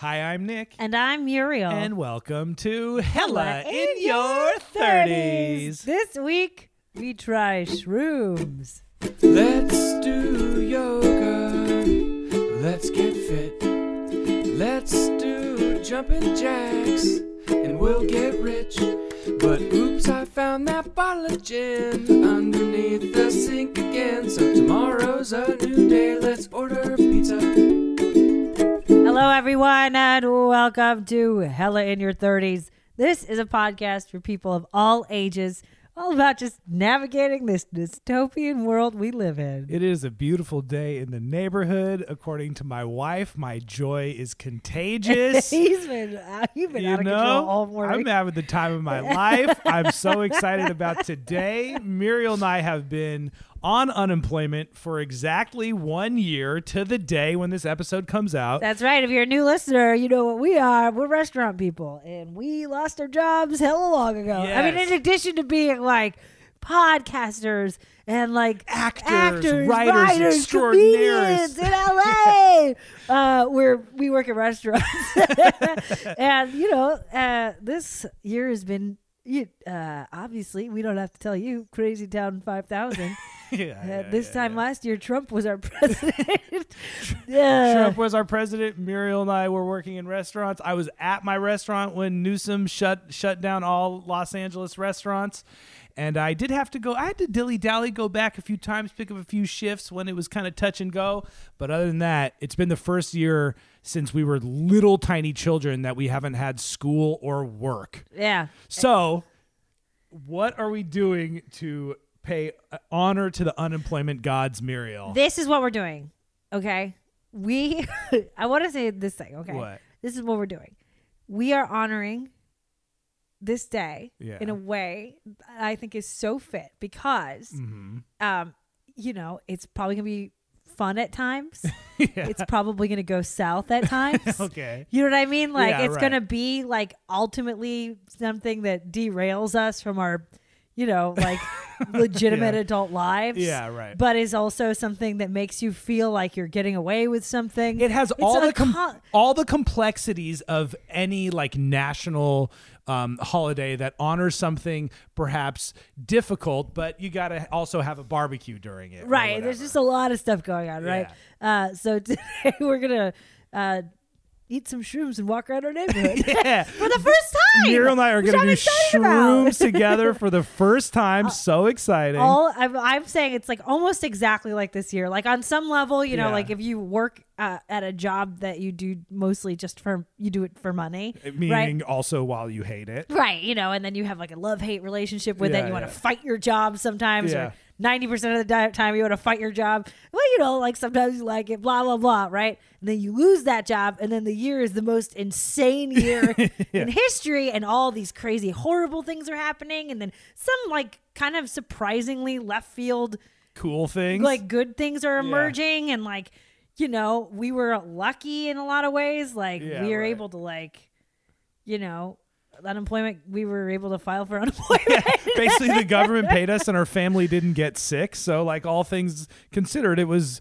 Hi, I'm Nick. And I'm Muriel. And welcome to Hella Hella in Your 30s. This week, we try shrooms. Let's do yoga. Let's get fit. Let's do jumping jacks. And we'll get rich. But oops, I found that bottle of gin underneath the sink again. So tomorrow's a new day. Let's order pizza. Hello, everyone, and welcome to Hella in Your 30s. This is a podcast for people of all ages, all about just navigating this dystopian world we live in. It is a beautiful day in the neighborhood. According to my wife, my joy is contagious. He's been, uh, you've been you out of know, control all morning. I'm having the time of my life. I'm so excited about today. Muriel and I have been on unemployment for exactly one year to the day when this episode comes out. That's right. If you're a new listener, you know what we are. We're restaurant people, and we lost our jobs hella long ago. I mean, in addition to being like podcasters and like Actors, writers, extraordinaires. comedians in LA, uh, where we work at restaurants, and you know, uh, this year has been. You, uh, obviously, we don't have to tell you, Crazy Town 5000. yeah, yeah, this time last year, Trump was our president. yeah. Trump was our president. Muriel and I were working in restaurants. I was at my restaurant when Newsom shut shut down all Los Angeles restaurants. And I did have to go. I had to dilly dally, go back a few times, pick up a few shifts when it was kind of touch and go. But other than that, it's been the first year since we were little tiny children that we haven't had school or work. Yeah. So, what are we doing to pay honor to the unemployment gods, Muriel? This is what we're doing. Okay. We, I want to say this thing. Okay. What? This is what we're doing. We are honoring this day Yeah. in a way that I think is so fit because, Mm-hmm. um, you know, it's probably going to be fun at times. Yeah. It's probably going to go south at times. okay. You know what I mean? Like Yeah, it's right. going to be like ultimately something that derails us from our, you know, like legitimate Yeah. adult lives. Yeah, right. But is also something that makes you feel like you're getting away with something. It has It's all the com- co- all the complexities of any like national um, holiday that honors something perhaps difficult, but you got to also have a barbecue during it. right. There's just a lot of stuff going on, right? Uh, so today we're gonna uh, eat some shrooms and walk around our neighborhood yeah. for the first time. Muriel and I are going to do shrooms together for the first time. so exciting. all I'm, I'm saying it's like almost exactly like this year like on some level you know Yeah. like if you work uh, at a job that you do mostly just for you do it for money Meaning right also while you hate it. right you know and then you have like a love-hate relationship with Yeah, it you want to fight your job sometimes Yeah. or 90% of the time you want to fight your job well you know like sometimes you like it blah blah blah right and then you lose that job and then the year is the most insane year in history and all these crazy horrible things are happening and then some like kind of surprisingly left field Cool things. like good things are emerging and like you know we were lucky in a lot of ways like Yeah, we were right. able to like you know unemployment we were able to file for unemployment basically the government paid us and our family didn't get sick so like all things considered it was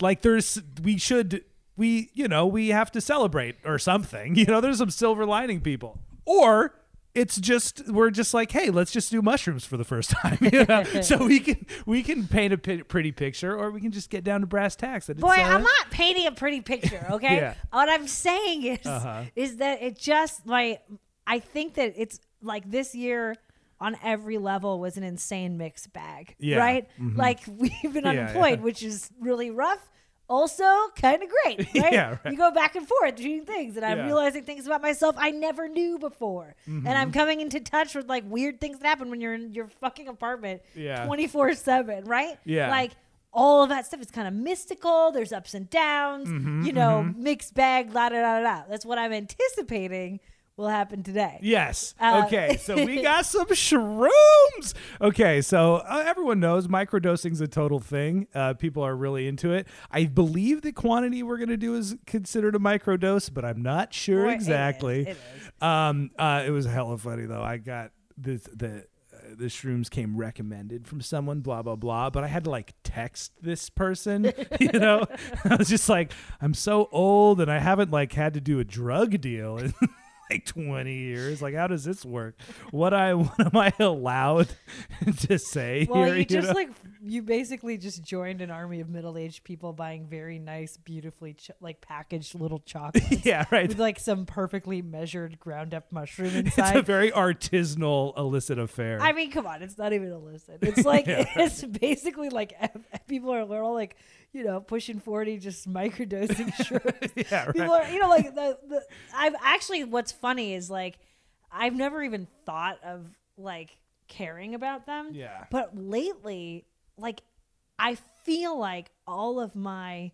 like there's we should we you know we have to celebrate or something you know there's some silver lining people or it's just we're just like hey let's just do mushrooms for the first time you know? so we can we can paint a pretty picture or we can just get down to brass tacks boy uh, i'm not painting a pretty picture okay Yeah. what i'm saying is Uh-huh. is that it just like i think that it's like this year on every level was an insane mixed bag Yeah. right Mhm. like we've been unemployed yeah. which is really rough also kind of great right? Yeah, right. you go back and forth between things and i'm realizing things about myself i never knew before and Mm-hmm. i'm coming into touch with like weird things that happen when you're in your fucking apartment Yeah. 24 7 right Yeah. like all of that stuff is kind of mystical there's ups and downs Mm-hmm, you know mixed bag la da da da da that's what i'm anticipating will happen today Yes. Uh, okay. So we got some shrooms. Okay. So uh, everyone knows microdosing's a total thing. Uh, people are really into it. I believe the quantity we're going to do is considered a microdose, but I'm not sure Boy, it is, exactly. it is. Um, uh, it was hella funny though. I got this the. the shrooms came recommended from someone, blah blah blah. But I had to like text this person, you know. I was just like, I'm so old and I haven't like had to do a drug deal like 20 years. Like, how does this work? What I what am I allowed to say Well, here? you just know? like you basically just joined an army of middle-aged people buying very nice, beautifully ch- like packaged little chocolates yeah, right. with like some perfectly measured ground-up mushroom inside. It's a very artisanal illicit affair. I mean, come on, it's not even illicit. It's like Yeah, it's basically like people are all like you know pushing forty, just microdosing shrooms. yeah, People are you know like the the I've actually what's funny is like I've never even thought of like caring about them. Yeah. But lately, like I feel like all of my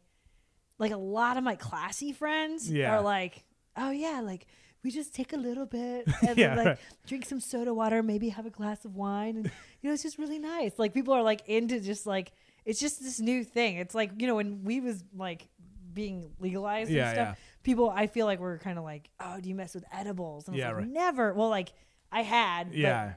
like a lot of my classy friends Yeah. are like, oh yeah, like we just take a little bit and Yeah, like right. drink some soda water, maybe have a glass of wine, and you know it's just really nice. Like people are like into just like it's just this new thing. It's like you know when we was like being legalized Yeah, and stuff, yeah. people I feel like we're kind of like, oh, do you mess with edibles? And I was Yeah, like, right. never. Well, like I had, but Yeah.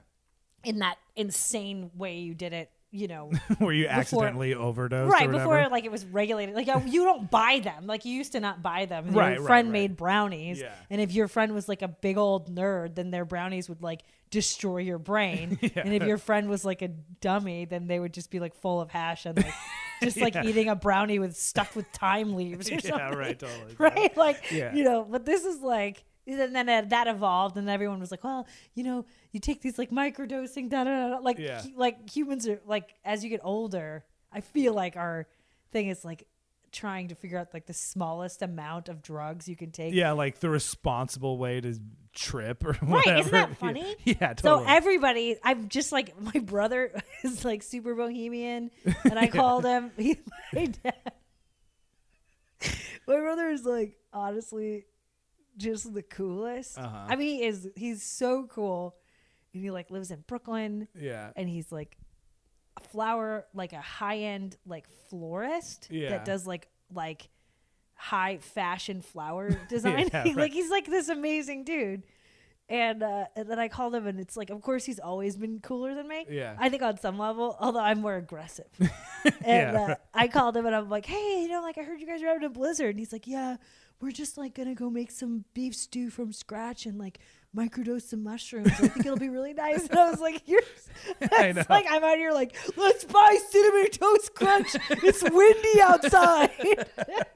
in that insane way you did it, you know, Where you accidentally overdosed. right or before like it was regulated. Like uh, you don't buy them. Like you used to not buy them. Your Right, right, friend right. made brownies, Yeah. and if your friend was like a big old nerd, then their brownies would like destroy your brain. And if your friend was like a dummy, then they would just be like full of hash and like just like Yeah. eating a brownie with stuck with thyme leaves or yeah, something. right, totally. right? Like, Yeah. you know, but this is like, and then uh, that evolved, and everyone was like, well, you know, you take these like microdosing, da da da. da. Like, Yeah. hu- like humans are like, as you get older, I feel like our thing is like trying to figure out like the smallest amount of drugs you can take. Yeah, like the responsible way to trip or Right, whatever. isn't that funny? Yeah, So totally. So everybody, I'm just like my brother is like super bohemian, and I called him. He, my dad. My brother is like honestly just the coolest. Uh-huh. I mean, he is he's so cool, and he like lives in Brooklyn, yeah. and he's like a flower, like a high end like florist Yeah. that does like like high fashion flower design. Yeah, like right. he's like this amazing dude. And, uh, and then I called him, and it's like, of course, he's always been cooler than me. Yeah. I think on some level, although I'm more aggressive. and Yeah, uh, right. I called him, and I'm like, hey, you know, like I heard you guys are having a blizzard. And he's like, yeah, we're just like gonna go make some beef stew from scratch and like microdose some mushrooms. I think it'll be really nice. And I was like, you're, I that's know. like I'm out here like, let's buy cinnamon toast crunch. it's windy outside.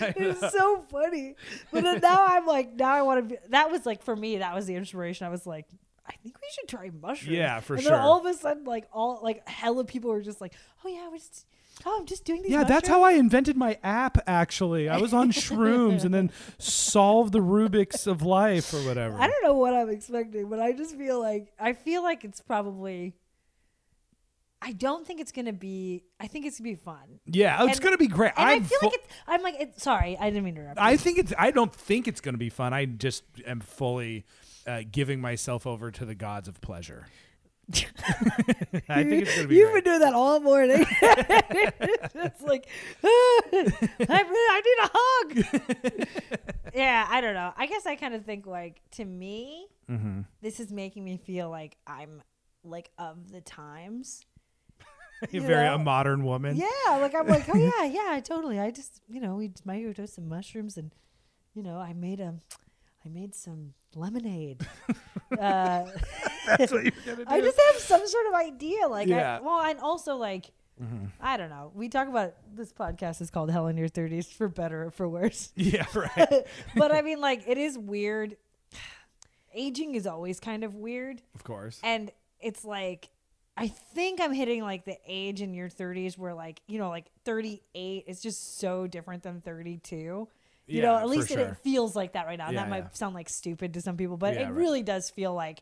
Like, it's so funny. But then now I'm like, now I want to be. That was like for me. That was the inspiration. I was like, I think we should try mushrooms. Yeah, for sure. and sure. Then all of a sudden, like all like hella people were just like, oh yeah, we're just. Oh, I'm just doing these. Yeah, that's how I invented my app. Actually, I was on shrooms and then solved the Rubik's of life or whatever. I don't know what I'm expecting, but I just feel like I feel like it's probably. I don't think it's gonna be. I think it's gonna be fun. yeah, it's gonna be great. And i I'm feel fu- like it's. I'm like, it's, sorry, I didn't mean to interrupt. I you. think it's. I don't think it's gonna be fun. I just am fully uh, giving myself over to the gods of pleasure. I think it's gonna be. You've been doing that all morning. it's like, I, really- I need a hug. yeah, I don't know. I guess I kind of think like to me, Mm-hmm. this is making me feel like I'm like of the times. You're you very know? a modern woman. Yeah, like I'm like, oh yeah, yeah, totally. I just, you know, we microdosed some mushrooms and, you know, I made a, I made some lemonade. uh, That's what you're gonna do. I just have some sort of idea. Like, Yeah. I, well, and also like, I don't know. We talk about this podcast is called Hella in Your Thirties for better or for worse. yeah, right. but I mean, like, it is weird. Aging is always kind of weird, of course. and it's like. I think I'm hitting like the age in your 30s where like, you know, like 38 is just so different than 32. You Yeah, know, at least it, sure. it feels like that right now. Yeah, that might yeah. sound like stupid to some people, but it right. really does feel like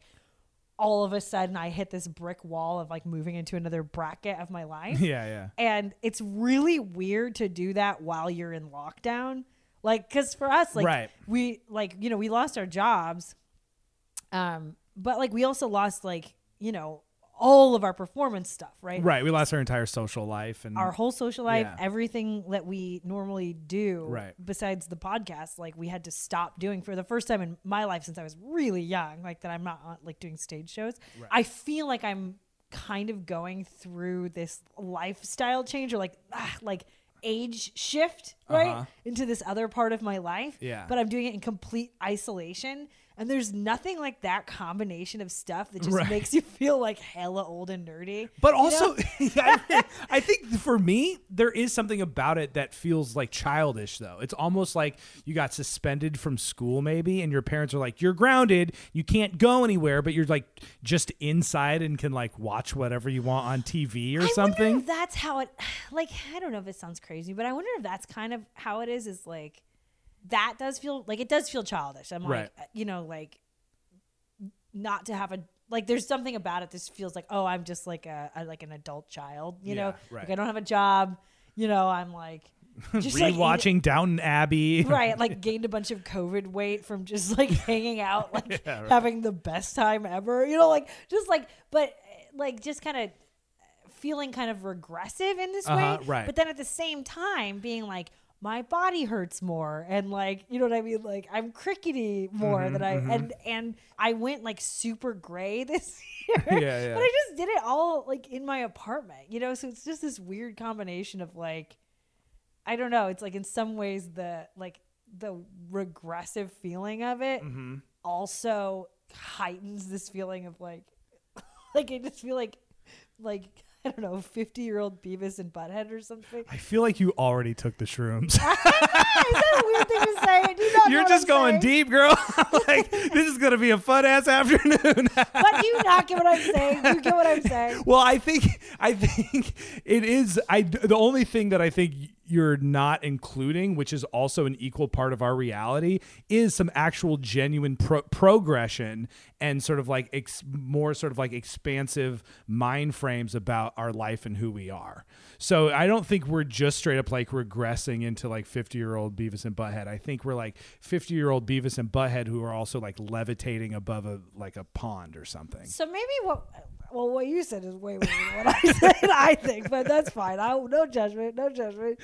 all of a sudden I hit this brick wall of like moving into another bracket of my life. Yeah, yeah. and it's really weird to do that while you're in lockdown. Like, cause for us, like Right. we like, you know, we lost our jobs. Um, but like we also lost like, you know, all of our performance stuff, right? Right. We lost our entire social life and Our whole social life, Yeah. everything that we normally do, Right. besides the podcast, like we had to stop doing for the first time in my life since I was really young, like that I'm not like doing stage shows. I feel like I'm kind of going through this lifestyle change or like ah, like age shift, right? Uh-huh. Into this other part of my life. Yeah. But I'm doing it in complete isolation. And there's nothing like that combination of stuff that just Right. makes you feel like hella old and nerdy. But you know? also, I, think for me, there is something about it that feels like childish, though. It's almost like you got suspended from school, maybe, and your parents are like, "You're grounded. You can't go anywhere, but you're like just inside and can like watch whatever you want on TV or I something." wonder if that's how it like I don't know if it sounds crazy, but I wonder if that's kind of how it is is like that does feel like it does feel childish. I'm Right. like you know like not to have a like there's something about it that feels like oh I'm just like a, a like an adult child, you know? Right. Like I don't have a job, you know, I'm like just like, Rewatching Downton Abbey. right like gained a bunch of covid weight from just like hanging out like Yeah, right. having the best time ever you know like just like but uh, like just kind of feeling kind of regressive in this Uh-huh, way right. but then at the same time being like my body hurts more and like you know what i mean like i'm crickety more Mm-hmm, than i and and i went like super gray this year Yeah, yeah. but i just did it all like in my apartment you know so it's just this weird combination of like I don't know. It's like in some ways the like the regressive feeling of it Mm-hmm. also heightens this feeling of like like I just feel like like I don't know, fifty year old Beavis and Butthead or something. I feel like you already took the shrooms. Is that a weird thing to say? Do you not You're just I'm going saying? deep, girl. like this is gonna be a fun ass afternoon. But do you not get what I'm saying? Do you get what I'm saying? Well, I think I think it is. I the only thing that I think you're not including, which is also an equal part of our reality, is some actual genuine pro- progression and sort of like ex- more sort of like expansive mind frames about our life and who we are. So I don't think we're just straight up like regressing into like 50 year old Beavis and Butthead. I think we're like 50 year old Beavis and Butthead who are also like levitating above a like a pond or something. So maybe what well what you said is way more than what I said, I think, but that's fine. I no judgment, no judgment.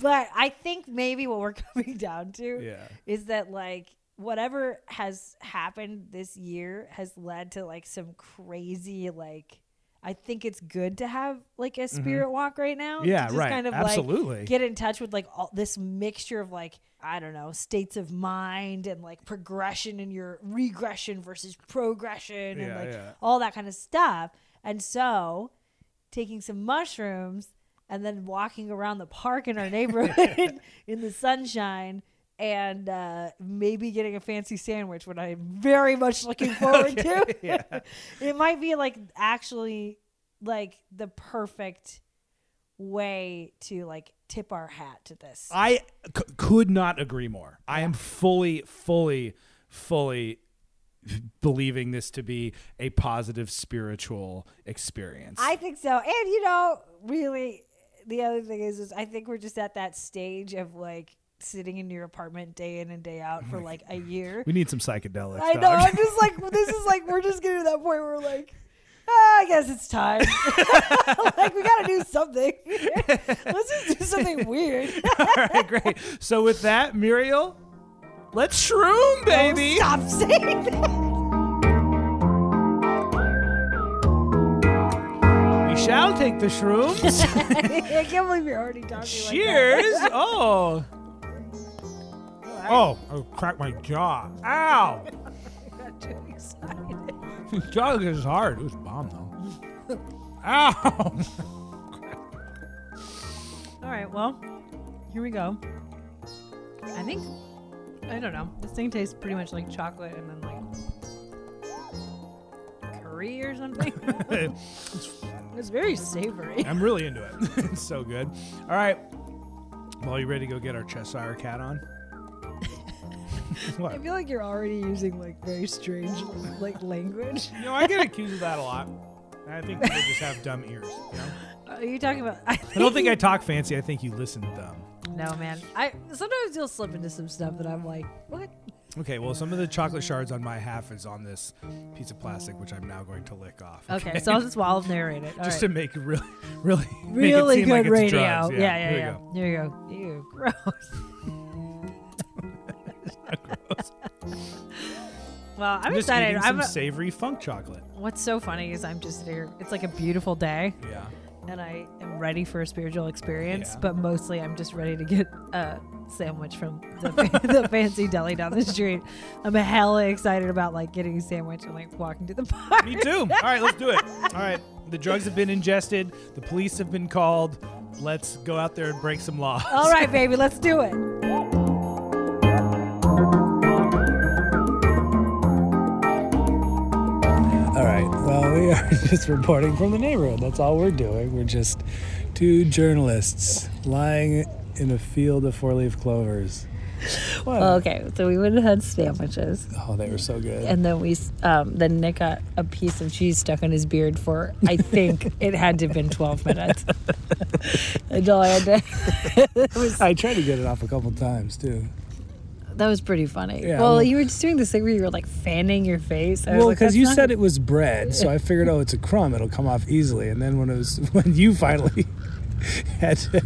But I think maybe what we're coming down to Yeah. is that like whatever has happened this year has led to like some crazy like I think it's good to have like a spirit walk right now. Mm-hmm. Yeah, just right. Kind of Absolutely. like get in touch with like all this mixture of like I don't know states of mind and like progression and your regression versus progression and like yeah. all that kind of stuff. And so, taking some mushrooms and then walking around the park in our neighborhood in the sunshine and uh, maybe getting a fancy sandwich, what I'm very much looking forward to. it might be like actually like the perfect way to like tip our hat to this. I c- could not agree more. I am fully, fully, fully believing this to be a positive spiritual experience. I think so. And you know, really the other thing is is I think we're just at that stage of like sitting in your apartment day in and day out for like a year. we need some psychedelics. I know. dog. I'm just like this is like we're just getting to that point where we're like ah, I guess it's time. like we got to do something. Let's just do something weird. All right, great. So with that, Muriel, let's shroom, baby. Oh, stop saying that. we shall take the shrooms. I can't believe you're already talking Cheers. oh. Oh, oh I cracked my jaw. Ow. I got too excited. jaw is hard. It was bomb though. Ow. All right, well, here we go. I think I don't know. This thing tastes pretty much like chocolate and then like curry or something. it's very savory. I'm really into it. it's so good. All right. Well, you ready to go get our Cheshire cat on? I feel like you're already using like very strange like language. You know, I get accused of that a lot. I think people just have dumb ears. You know? Are you talking about? I, I don't think I talk fancy. I think you listen dumb. No, man. I sometimes you'll slip into some stuff that I'm like, what? Okay, well, some of the chocolate shards on my half is on this piece of plastic, which I'm now going to lick off. Okay, so I'll just while I'll narrate it. All just right. to make it really, really, make it really seem good like it's radio. drugs. Yeah, yeah, here we yeah. go. There you go. Ew, gross. Well, I'm, I'm just excited. eating I'm some a- savory funk chocolate. what's so funny is I'm just here. It's like a beautiful day, Yeah. and I am ready for a spiritual experience. Yeah. But mostly, I'm just ready to get a sandwich from the, the fancy deli down the street. I'm hella excited about like getting a sandwich and like walking to the park. Me too. All right, let's do it. All right, the drugs have been ingested. The police have been called. Let's go out there and break some laws. All right, baby, let's do it. All right. Well, we are just reporting from the neighborhood. That's all we're doing. We're just two journalists lying in a field of four-leaf clovers. What? Okay, so we would have had sandwiches. oh, they were so good. and then we um, then Nick got a piece of cheese stuck on his beard for I think it had to have been twelve minutes until I had to. was, I tried to get it off a couple times too. That was pretty funny. Yeah, well, well- you were just doing this thing where you were like fanning your face. I Well, because "That's you not- said it was bread, so I figured, oh, it's a crumb; it'll come off easily. And then when it was when you finally had to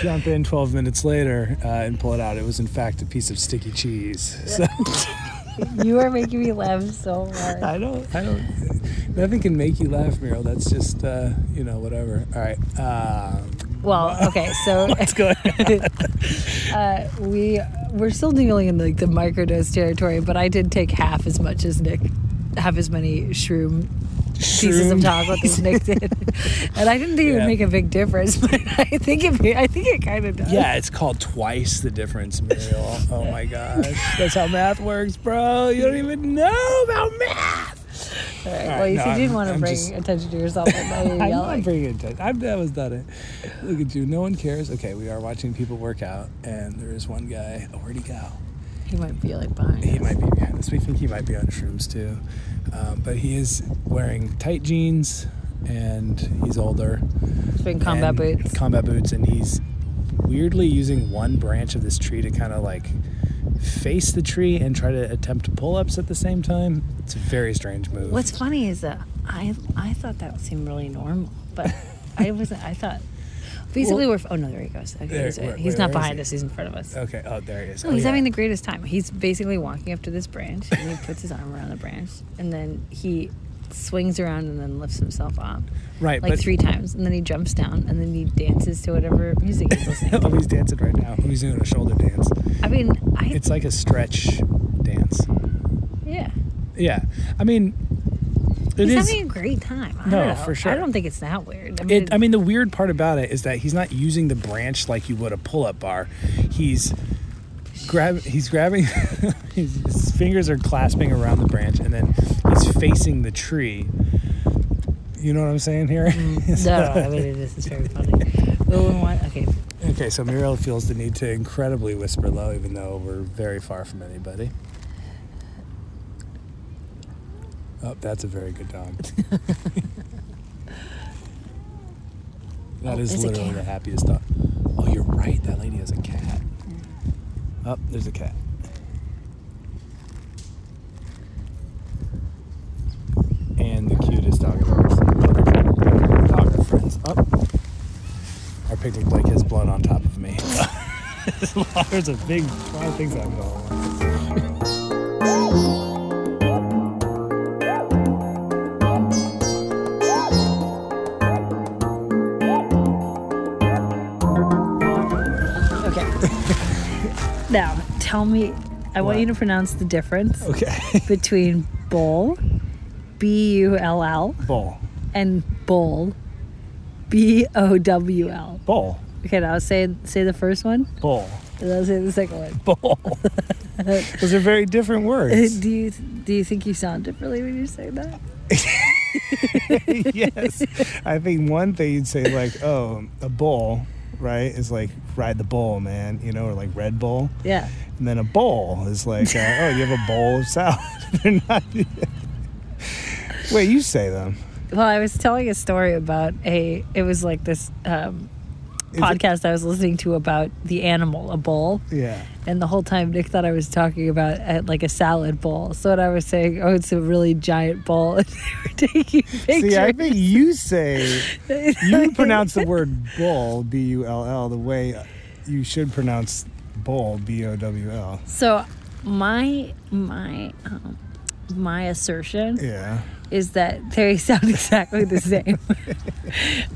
jump in 12 minutes later uh, and pull it out, it was in fact a piece of sticky cheese. So you are making me laugh so hard. I don't, I don't. Nothing can make you laugh, Muriel. That's just, uh, you know, whatever. All right. Um, Well, okay, so let's go. uh, we we're still dealing in like the microdose territory, but I did take half as much as Nick, half as many shroom pieces of Shroom. chocolate as Nick did, and I didn't think it would make a big difference, but I think it I think it kind of does. Yeah, it's called twice the difference, Muriel. Oh my gosh. That's how math works, bro. You don't even know about math. All right. All well, you no, see, you didn't want to I'm bring just- attention to yourself, and now you're I'm not bringing attention. I'm, that was done it. Look at you. No one cares. Okay, we are watching people work out, and there is one guy. Oh, where'd he go? He might be like behind. He us. might be behind us. We think he might be on shrooms too. Um, but he is wearing tight jeans, and he's older. He's wearing combat boots. Combat boots, and he's weirdly using one branch of this tree to kind of like face the tree and try to attempt pull-ups at the same time. It's a very strange move. What's funny is that I I thought that seemed really normal, but I wasn't. I thought basically we're. Oh no, there he goes. Okay, There- he's, where- he's where- not where behind he? us. He's in front of us. Okay. Oh, there he is. No, Oh, he's yeah. having the greatest time. He's basically walking up to this branch and he puts his arm around the branch and then he swings around and then lifts himself up right, like three times and then he jumps down and then he dances to whatever music he's listening oh, he's dancing right now. He's doing a shoulder dance. I mean, I It's like a stretch dance. yeah. Yeah, I mean, it He's is. having a great time. I No, don't know. for sure. I don't think it's that weird. I mean, It, I mean, the weird part about it is that he's not using the branch like you would a pull-up bar. He's grab. He's grabbing. his, his fingers are clasping around the branch, and then he's facing the tree. You know what I'm saying here? Mm, no, I mean, this is very funny. Okay, okay, so Muriel feels the need to incredibly whisper low, even though we're very far from anybody. Oh, that's a very good dog. That Oh, is there's a literally cat. the happiest dog. Oh, you're right. That lady has a cat. Oh, there's a cat. And the cutest dog I've ever seen. Dog are friends. Oh. Our picnic blanket has blood on top of me. There's a big lot of things I'm going okay. now, tell me. I want you to pronounce the difference Okay. between bowl, B U L L, Bowl. and bowl, B O W L. Bowl. Okay, now say say the first one, Bowl. and then say the second one. Bowl. Those are very different words. Do you do you think you sound differently when you say that? yes. I think one thing you'd say like, oh, a bull, right, is like ride the bull, man, you know, or like Red Bull. Yeah. And then a bowl is like, uh, oh, you have a bowl of salad. They're not. Wait, you say them. Well, I was telling a story about a. It was like this. Um, podcast I was listening to about the animal, a bull. Yeah. And the whole time Nick thought I was talking about uh, like a salad bowl. So when I was saying, oh, it's a really giant bowl, and they were taking pictures. See, I think you say you pronounce the word bull, B U L L, the way you should pronounce bowl, B O W L. So my my um, my assertion Yeah. is that they sound exactly the same.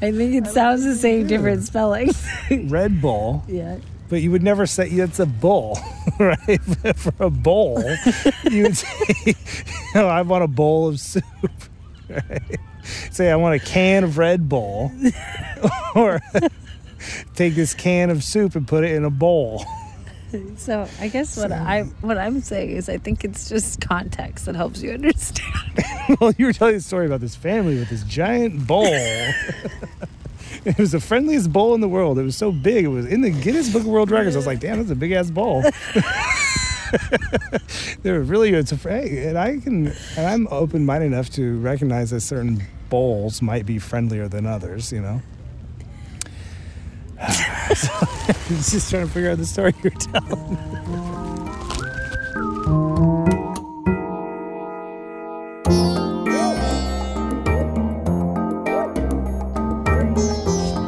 I think it sounds the same, different spellings. Red Bull, yeah. but you would never say it's a bull, right? For a bowl, you would say, oh, I want a bowl of soup. Right? Say, I want a can of Red Bull, or take this can of soup and put it in a bowl. So I guess what I what I'm saying is I think it's just context that helps you understand. well, you were telling a story about this family with this giant bowl. it was the friendliest bowl in the world. It was so big. It was in the Guinness Book of World Records. I was like, damn, that's a big ass bowl. they were really good. So, hey, and I can, and I'm open minded enough to recognize that certain bowls might be friendlier than others. You know. So, I was just trying to figure out the story you're telling.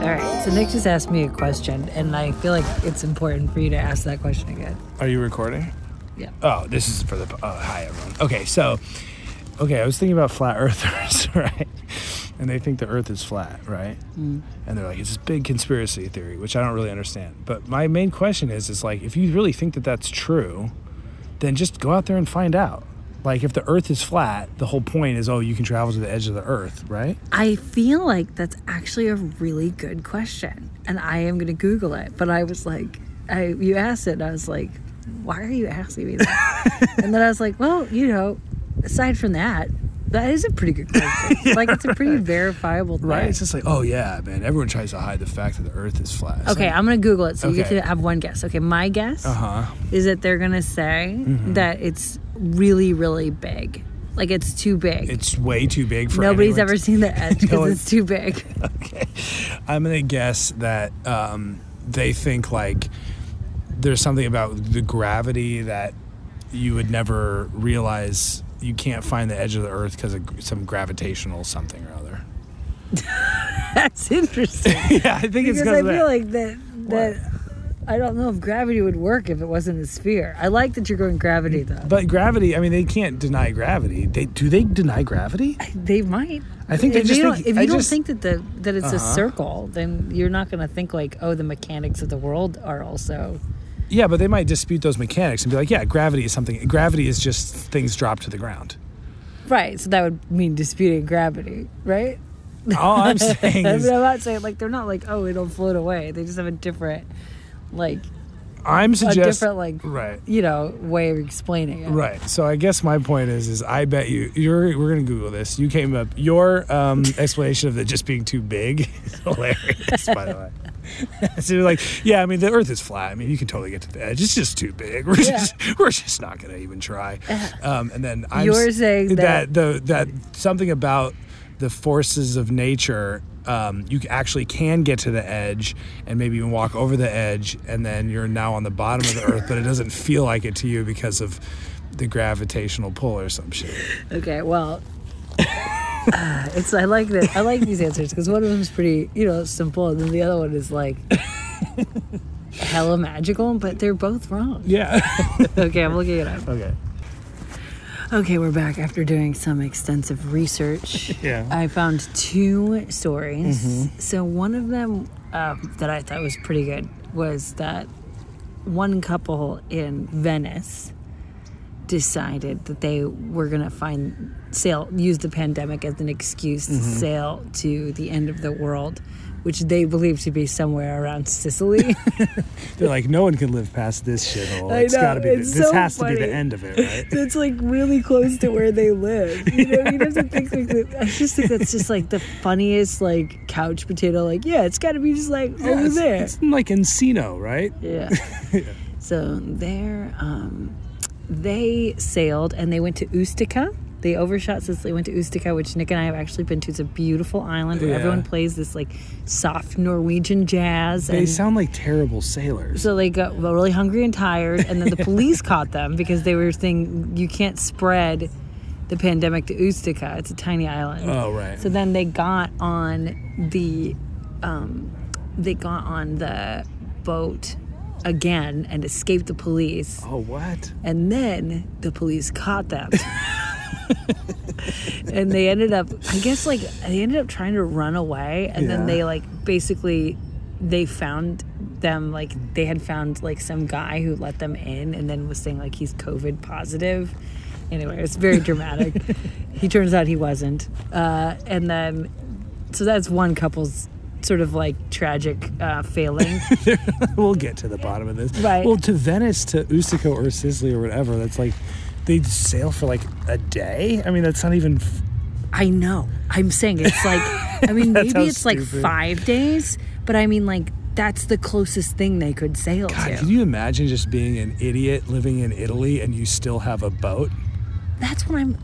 All right. So Nick just asked me a question, and I feel like it's important for you to ask that question again. Are you recording? Yeah. Oh, this is for the. Oh, hi everyone. Okay, so, okay, I was thinking about flat earthers, right? And they think the Earth is flat, right? Mm. And they're like, it's this big conspiracy theory, which I don't really understand. But my main question is, is like, if you really think that that's true, then just go out there and find out. Like, if the Earth is flat, the whole point is, oh, you can travel to the edge of the Earth, right? I feel like that's actually a really good question, and I am going to Google it. But I was like, I you asked it, and I was like, why are you asking me that? and then I was like, well, you know, aside from that, that is a pretty good question. Like it's a pretty verifiable thing. Right? It's just like, oh yeah, man. Everyone tries to hide the fact that the Earth is flat. It's Okay, like, I'm gonna Google it, so you get to have one guess. Okay, my guess uh huh. Mm-hmm. is that they're gonna say that it's really, really big. Like it's too big. It's way too big for Nobody's anyone ever seen the edge because No, it's too big. okay. I'm gonna guess that um, they think like there's something about the gravity that you would never realize you can't find the edge of the earth because of some gravitational something or other. That's interesting. yeah, I think it's because I feel like that that I don't know if gravity would work if it wasn't a sphere. I like that you're going gravity though. But gravity, I mean, they can't deny gravity. They do they deny gravity? They might. I think they if just you don't, think- if I you don't just- think that the that it's a Uh-huh. circle, then you're not going to think like, oh, the mechanics of the world are also. Yeah, but they might dispute those mechanics and be like, yeah, gravity is something. Gravity is just things drop to the ground. Right, so that would mean disputing gravity, right? All I'm saying I is, mean, I'm not saying like they're not like oh it'll float away. They just have a different, like I'm a suggesting, different like right. you know way of explaining it. Right. So I guess my point is, is I bet you you're. We're gonna Google this. You came up. Your um, explanation of it just being too big is hilarious. by the way. so you're like, yeah, I mean, the Earth is flat. I mean, you can totally get to the edge. It's just too big. We're Yeah. just, we're just not gonna even try. Um, and then I'm You're saying that- the that something about the forces of nature. Um, you actually can get to the edge and maybe even walk over the edge, and then you're now on the bottom of the earth, but it doesn't feel like it to you because of the gravitational pull or some shit. Okay, well, it's I like that. I like these answers because one of them is pretty, you know, simple, and then the other one is like hella magical. But they're both wrong. Yeah. Okay, I'm looking it up. okay. Okay, we're back after doing some extensive research. Yeah. I found two stories. So one of them um, that I thought was pretty good was that one couple in Venice decided that they were going to find sail use the pandemic as an excuse to sail to the end of the world which they believe to be somewhere around Sicily. They're like, no one can live past this shithole. I It's know, got to be. The, it's this so has to be the end of it, right? that's like really close to where they live. You know, you have to think like that. I just think that's just like the funniest like couch potato. Like, yeah, it's got to be just like Yeah, over it's, there. It's like Encino, right? Yeah. So there, um, they sailed and they went to Ustica. They overshot Sicily, went to Ustica, which Nick and I have actually been to. It's a beautiful island where Yeah. everyone plays this like soft Norwegian jazz. They and sound like terrible sailors. so they got really hungry and tired, and then the police caught them because they were saying you can't spread the pandemic to Ustica. It's a tiny island. oh right. So then they got on the, um, they got on the boat again and escaped the police. oh what? And then the police caught them. and they ended up, I guess, like, they ended up trying to run away. And then they, like, basically, they found them, like, they had found, like, some guy who let them in and then was saying, like, he's COVID positive. Anyway, it's very dramatic. he turns out he wasn't. Uh, and then, so that's one couple's sort of like tragic uh, failing. we'll get to the bottom of this. Right. Well, to Venice, to Ustica or Sicily or whatever, that's like they sail for like a day. I mean, that's not even. F- I know. I'm saying it's like, I mean, maybe it's like five days, but I mean, like, that's the closest thing they could sail God, to. can you imagine just being an idiot living in Italy and you still have a boat? that's what I'm.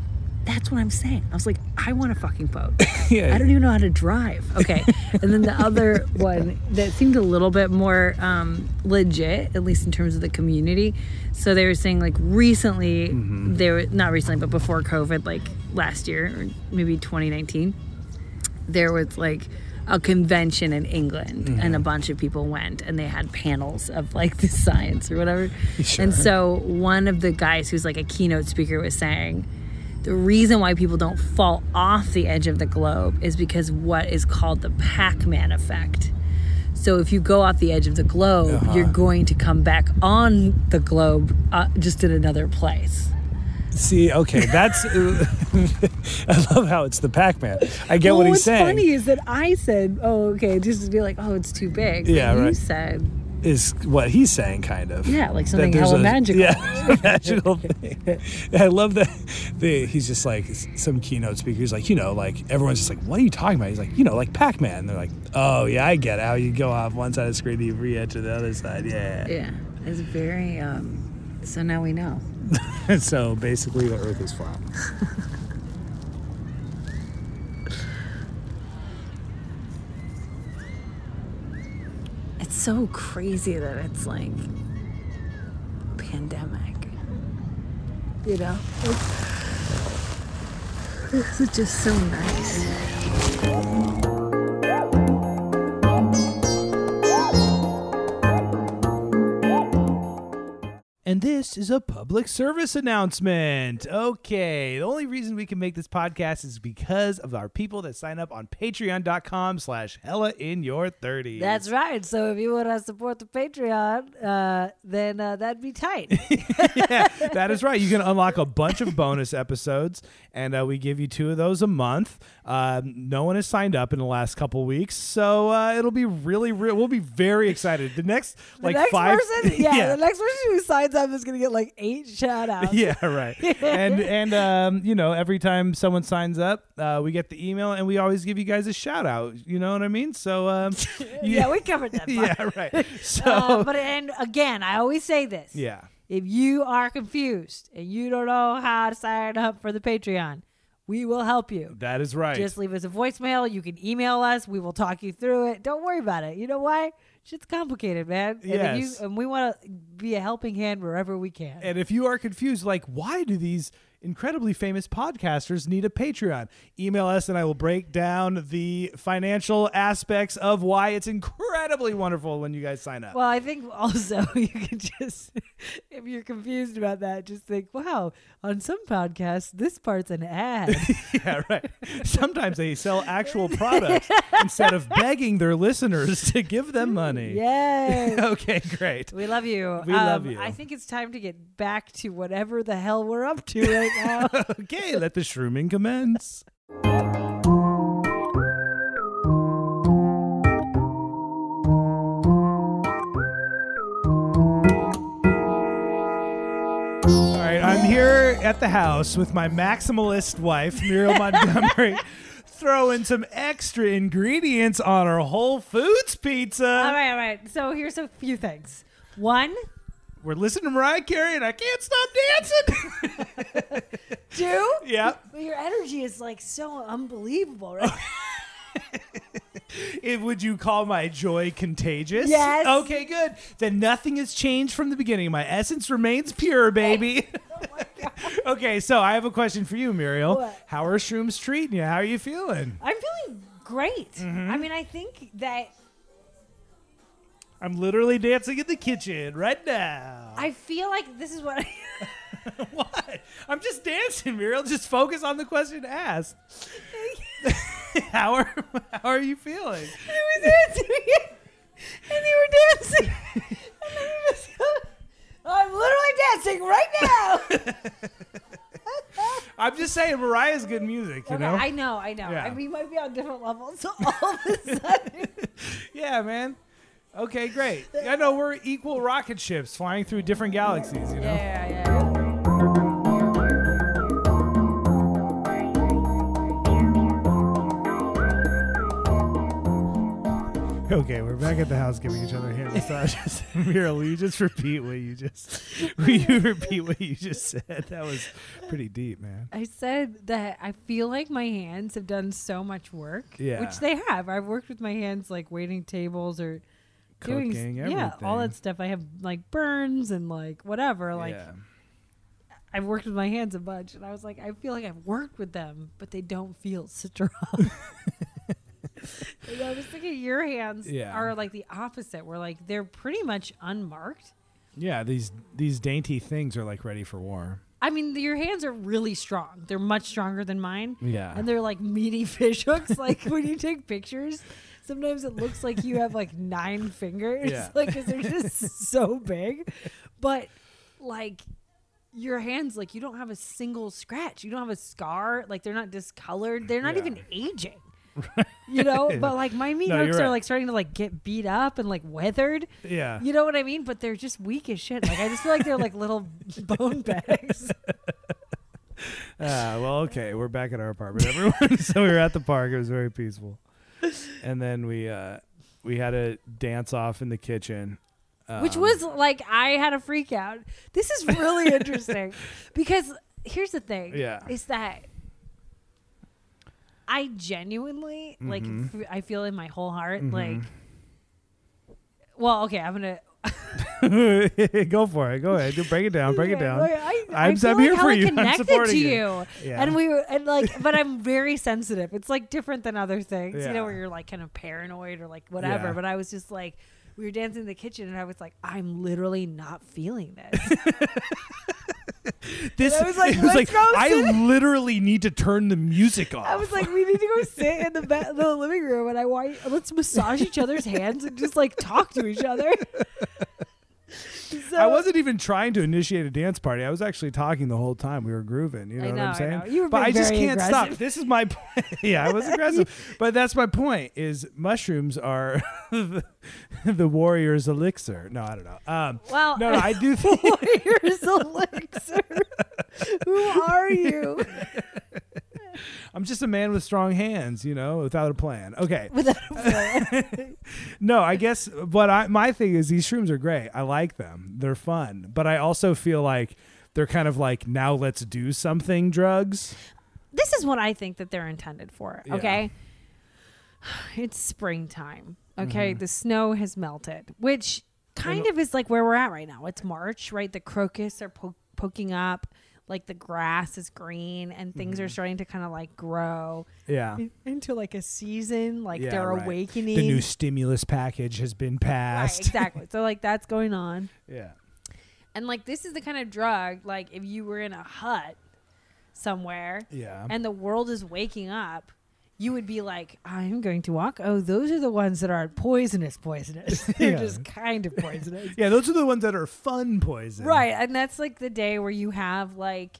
That's what I'm saying. I was like, I want a fucking boat. Yeah. I don't even know how to drive. Okay. and then the other one that seemed a little bit more um, legit, at least in terms of the community. So they were saying like recently, Mm-hmm. they were not recently, but before COVID, like last year or maybe 2019, there was like a convention in England Mm-hmm. and a bunch of people went and they had panels of like the science or whatever. Sure. And so one of the guys who's like a keynote speaker was saying the reason why people don't fall off the edge of the globe is because what is called the Pac-Man effect. So if you go off the edge of the globe, Uh-huh. you're going to come back on the globe uh, just in another place. See, okay, that's. I love how it's the Pac-Man. I get well, what he's what's saying. funny is that I said, "Oh, okay," just to be like, "Oh, it's too big." Yeah, you right. said, Is what he's saying, kind of. "Yeah, like something hella a- magical." Yeah, magical thing. I love that. The, he's just like some keynote speaker. He's like, you know, like everyone's just like, what are you talking about? He's like, you know, like Pac-Man. And they're like, oh yeah, I get it. How you go off one side of the screen, you re-enter the other side. Yeah. Yeah, it's very. um So now we know. so basically, the Earth is flat. It's so crazy that it's like pandemic. You know? It's, it's just so nice. And this is a public service announcement. Okay. The only reason we can make this podcast is because of our people that sign up on patreon.com slash hella in your 30s. That's right. So if you want to support the Patreon, uh, then uh, that'd be tight. yeah, that is right. You can unlock a bunch of bonus episodes, and uh, we give you two of those a month. Um, no one has signed up in the last couple weeks, so uh, it'll be really, real. We'll be very excited. The next, The like next five, person, yeah, the next person who signs up is gonna get like eight shout outs. yeah, right. and and um, you know, every time someone signs up, uh, we get the email, and we always give you guys a shout out. You know what I mean? So, um, yeah, we covered that. part. yeah, right. So, Uh, but and again, I always say this. yeah. If you are confused and you don't know how to sign up for the Patreon, we will help you. That is right. Just leave us a voicemail. You can email us. We will talk you through it. Don't worry about it. You know why? Shit's complicated, man. And, Yes. you, and we want to be a helping hand wherever we can. And if you are confused, like, why do these incredibly famous podcasters need a Patreon? Email us and I will break down the financial aspects of why it's incredibly wonderful when you guys sign up. well, I think also you can just, if you're confused about that, just think, wow, on some podcasts, this part's an ad. yeah, right. Sometimes they sell actual products instead of begging their listeners to give them money. Yay. okay, great. We love you. We love Um, you. I think it's time to get back to whatever the hell we're up to right Okay, let the shrooming commence. All right, I'm here at the house with my maximalist wife, Muriel Montgomery, throwing some extra ingredients on our Whole Foods pizza. all right, all right. So here's a few things. One, We're listening to Mariah Carey, and I can't stop dancing. do? Yep. But your energy is like so unbelievable, right? It, would you call my joy contagious? Yes. Okay, good. Then nothing has changed from the beginning. My essence remains pure, baby. okay, so I have a question for you, Muriel. What? How are shrooms treating you? How are you feeling? I'm feeling great. Mm-hmm. I mean, I think that I'm literally dancing in the kitchen right now. I feel like this is what I. what? I'm just dancing, Muriel. Just focus on the question asked. how are how are you feeling? I was dancing, and you were dancing, and then you just. I'm literally dancing right now. I'm just saying, Mariah's good music, you okay, know. I know, I know. Yeah. I mean, we might be on different levels. So all of a sudden, Yeah, man. Okay, great. I know we're equal rocket ships flying through different galaxies, you know? yeah, yeah. Okay, we're back at the house giving each other hand massages. Muriel, will you just repeat what you just will you repeat what you just said? That was pretty deep, man. I said that I feel like my hands have done so much work, Yeah. which they have. I've worked with my hands like waiting tables or doing s- Cooking, yeah, all that stuff. I have like burns and like whatever. Like yeah. I've worked with my hands a bunch, and I was like, I feel like I've worked with them, but they don't feel strong. and I was thinking your hands Yeah. are like the opposite, where like they're pretty much unmarked. Yeah, these these dainty things are like ready for war. I mean, your hands are really strong. They're much stronger than mine. Yeah. And they're like meaty fish hooks. like when you take pictures, sometimes it looks like you have like nine fingers. Yeah. Like, because they're just so big. But like your hands, like you don't have a single scratch. You don't have a scar. Like they're not discolored. They're not Yeah. even aging. You know, but like my meat No, hooks are right. like starting to like get beat up and like weathered. Yeah. You know what I mean? But they're just weak as shit. Like I just feel like they're like little bone bags. Ah, well, okay, we're back at our apartment, everyone. so we were at the park. It was very peaceful, and then we uh, we had a dance off in the kitchen, which Um, was like I had a freak out. This is really interesting because here's the thing: Yeah. is that I genuinely like Mhm. f- I feel in my whole heart Mhm. like. Well, okay, I'm gonna go for it. Go ahead. Break it down. Break it down. I, I I'm- feel I'm like here for I you. I'm Connected supporting to you. Yeah. and we were and like, but I'm very sensitive. It's like different than other things, you know, where you're like kind of paranoid or like whatever. Yeah. But I was just like, we were dancing in the kitchen, and I was like, I'm literally not feeling this. This I was like, was like I literally need to turn the music off. I was like, we need to go sit in the, ba- the living room, and I want let's massage each other's hands and just like talk to each other. So- I wasn't even trying to initiate a dance party. I was actually talking the whole time. We were grooving. You know, I what I'm saying? know. You were but I just can't aggressive. stop. This is my point. yeah, I was aggressive. but that's my point is mushrooms are the, the warrior's elixir. No, I don't know. Um, Well, no, no, I do think Warriors elixir. Who are you? I'm just a man with strong hands, you know, without a plan. Okay. Without a plan. No, I guess but I my thing is these shrooms are great. I like them. They're fun. But I also feel like they're kind of like now let's do something drugs. this is what I think that they're intended for. Yeah. Okay. It's springtime. Okay. Mm-hmm. The snow has melted, which kind of is like where we're at right now. It's March, right? The crocus are po- poking up. Like the grass is green and things Mm-hmm. are starting to kind of like grow Yeah. in- into like a season. Like Yeah, they're right. awakening. The new stimulus package has been right, passed. exactly. so like that's going on. Yeah. And like this is the kind of drug like if you were in a hut somewhere Yeah. and the world is waking up, you would be like, I'm going to walk. Oh, those are the ones that aren't poisonous, poisonous. They're Yeah. just kind of poisonous. yeah, those are the ones that are fun poison. right. And that's like the day where you have like,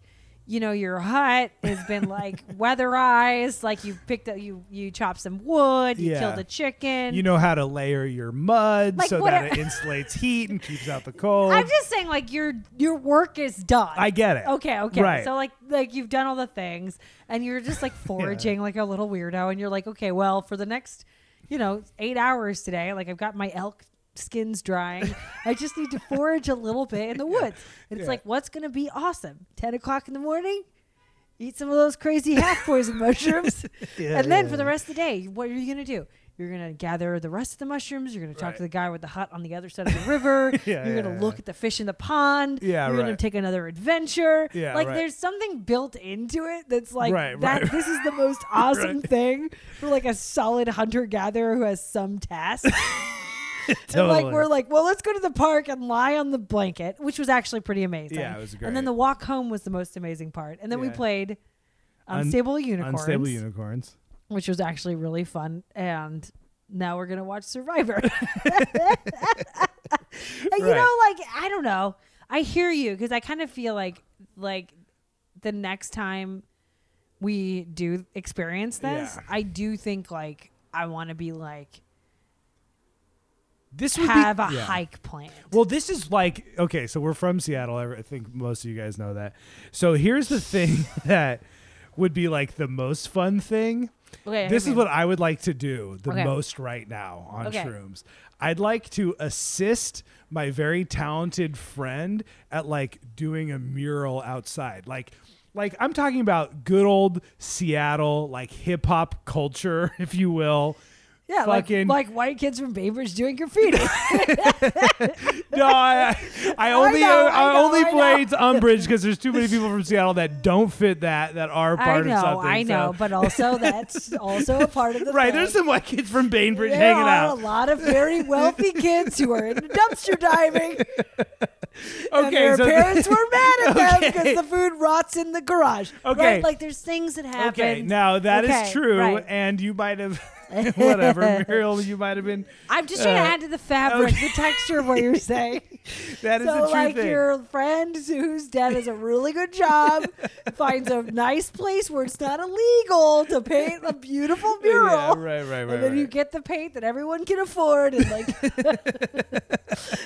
you know, your hut has been like weatherized, like you picked up you you chopped some wood, you Yeah. killed a chicken. You know how to layer your mud Like, so what that it insulates heat and keeps out the cold. I'm just saying like your your work is done. I get it. Okay, okay. Right. So like like you've done all the things and you're just like foraging like a little weirdo and you're like, okay, well, for the next, you know, eight hours today, like I've got my elk skins drying. I just need to forage a little bit in the woods. And it's Yeah. like, what's gonna be awesome? Ten o'clock in the morning? eat some of those crazy half poison mushrooms. Yeah, and then yeah, for the rest of the day, what are you going to do? You're going to gather the rest of the mushrooms. You're going to talk Right. to the guy with the hut on the other side of the river. Yeah, You're yeah, going to yeah. look at the fish in the pond. Yeah, You're going to take another adventure. Yeah, like right. there's something built into it that's like Right, that. right. This is the most awesome Right. thing for like a solid hunter gatherer who has some task. Totally. like we're like, well, let's go to the park and lie on the blanket, which was actually pretty amazing. Yeah, it was great. And then the walk home was the most amazing part. And then we Yeah. played um, Un- Unstable Unicorns, Unstable unicorns. which was actually really fun. And now we're gonna watch Survivor. And You know, like I don't know. I hear you because I kind of feel like like the next time we do experience this, Yeah. I do think like I want to be like This would have be, a yeah. hike plan. Well, this is like okay, so we're from Seattle. I think most of you guys know that. So here's the thing that would be like the most fun thing. Okay, This is what I would like to do the Okay. most right now on Okay. shrooms. I'd like to assist my very talented friend at like doing a mural outside. Like like I'm talking about good old Seattle like hip hop culture, if you will. Yeah, like, fucking- like white kids from Bainbridge doing graffiti. No, I, I only know, I, I know, only I played Umbridge because there's too many people from Seattle that don't fit that that are part know, of something. I know, so- but also that's also a part of the right, thing. there's some white kids from Bainbridge there hanging out. a lot of very wealthy kids who are into dumpster diving. and Okay, their so parents were mad at them because the food rots in the garage. Okay. Right? Like there's things that happen. okay, now that is Okay, true, right. and you might have whatever, Muriel, you might have been. I'm just trying Uh, to add to the fabric, the texture of what you're saying. That is so like thing. your friend whose dad does a really good job finds a nice place where it's not illegal to paint a beautiful mural. Yeah, right, right, right. and then you get the paint that everyone can afford and like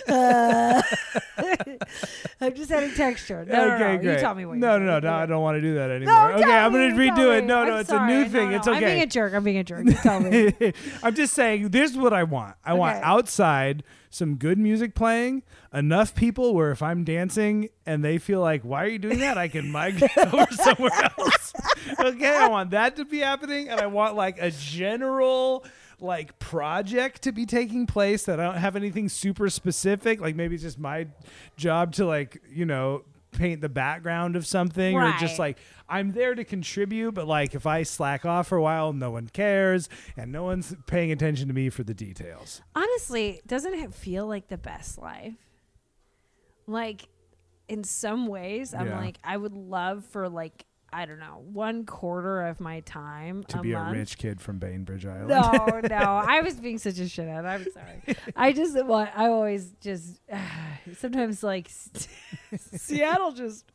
uh, i'm just adding texture no okay, no no great. you tell me what no, no, no, no, I don't want to do that anymore. no, okay, I'm gonna redo it. No, no, I'm it's sorry. a new No, thing. no, it's I'm being a jerk. I'm being a jerk. You tell me. I'm just saying, this is what I want. I want outside some good music playing, enough people where if I'm dancing and they feel like, why are you doing that? I can migrate over somewhere else. okay, I want that to be happening. And I want like a general like project to be taking place that I don't have anything super specific. Like maybe it's just my job to like, you know, paint the background of something or just like I'm there to contribute, but like if I slack off for a while, no one cares and no one's paying attention to me for the details. Honestly, doesn't it feel like the best life? Like, in some ways, I'm Yeah. like, I would love for like, I don't know, one quarter of my time To a be month. a rich kid from Bainbridge Island. No, no, I was being such a shithead. I'm sorry. I just want. I always just sometimes like Seattle just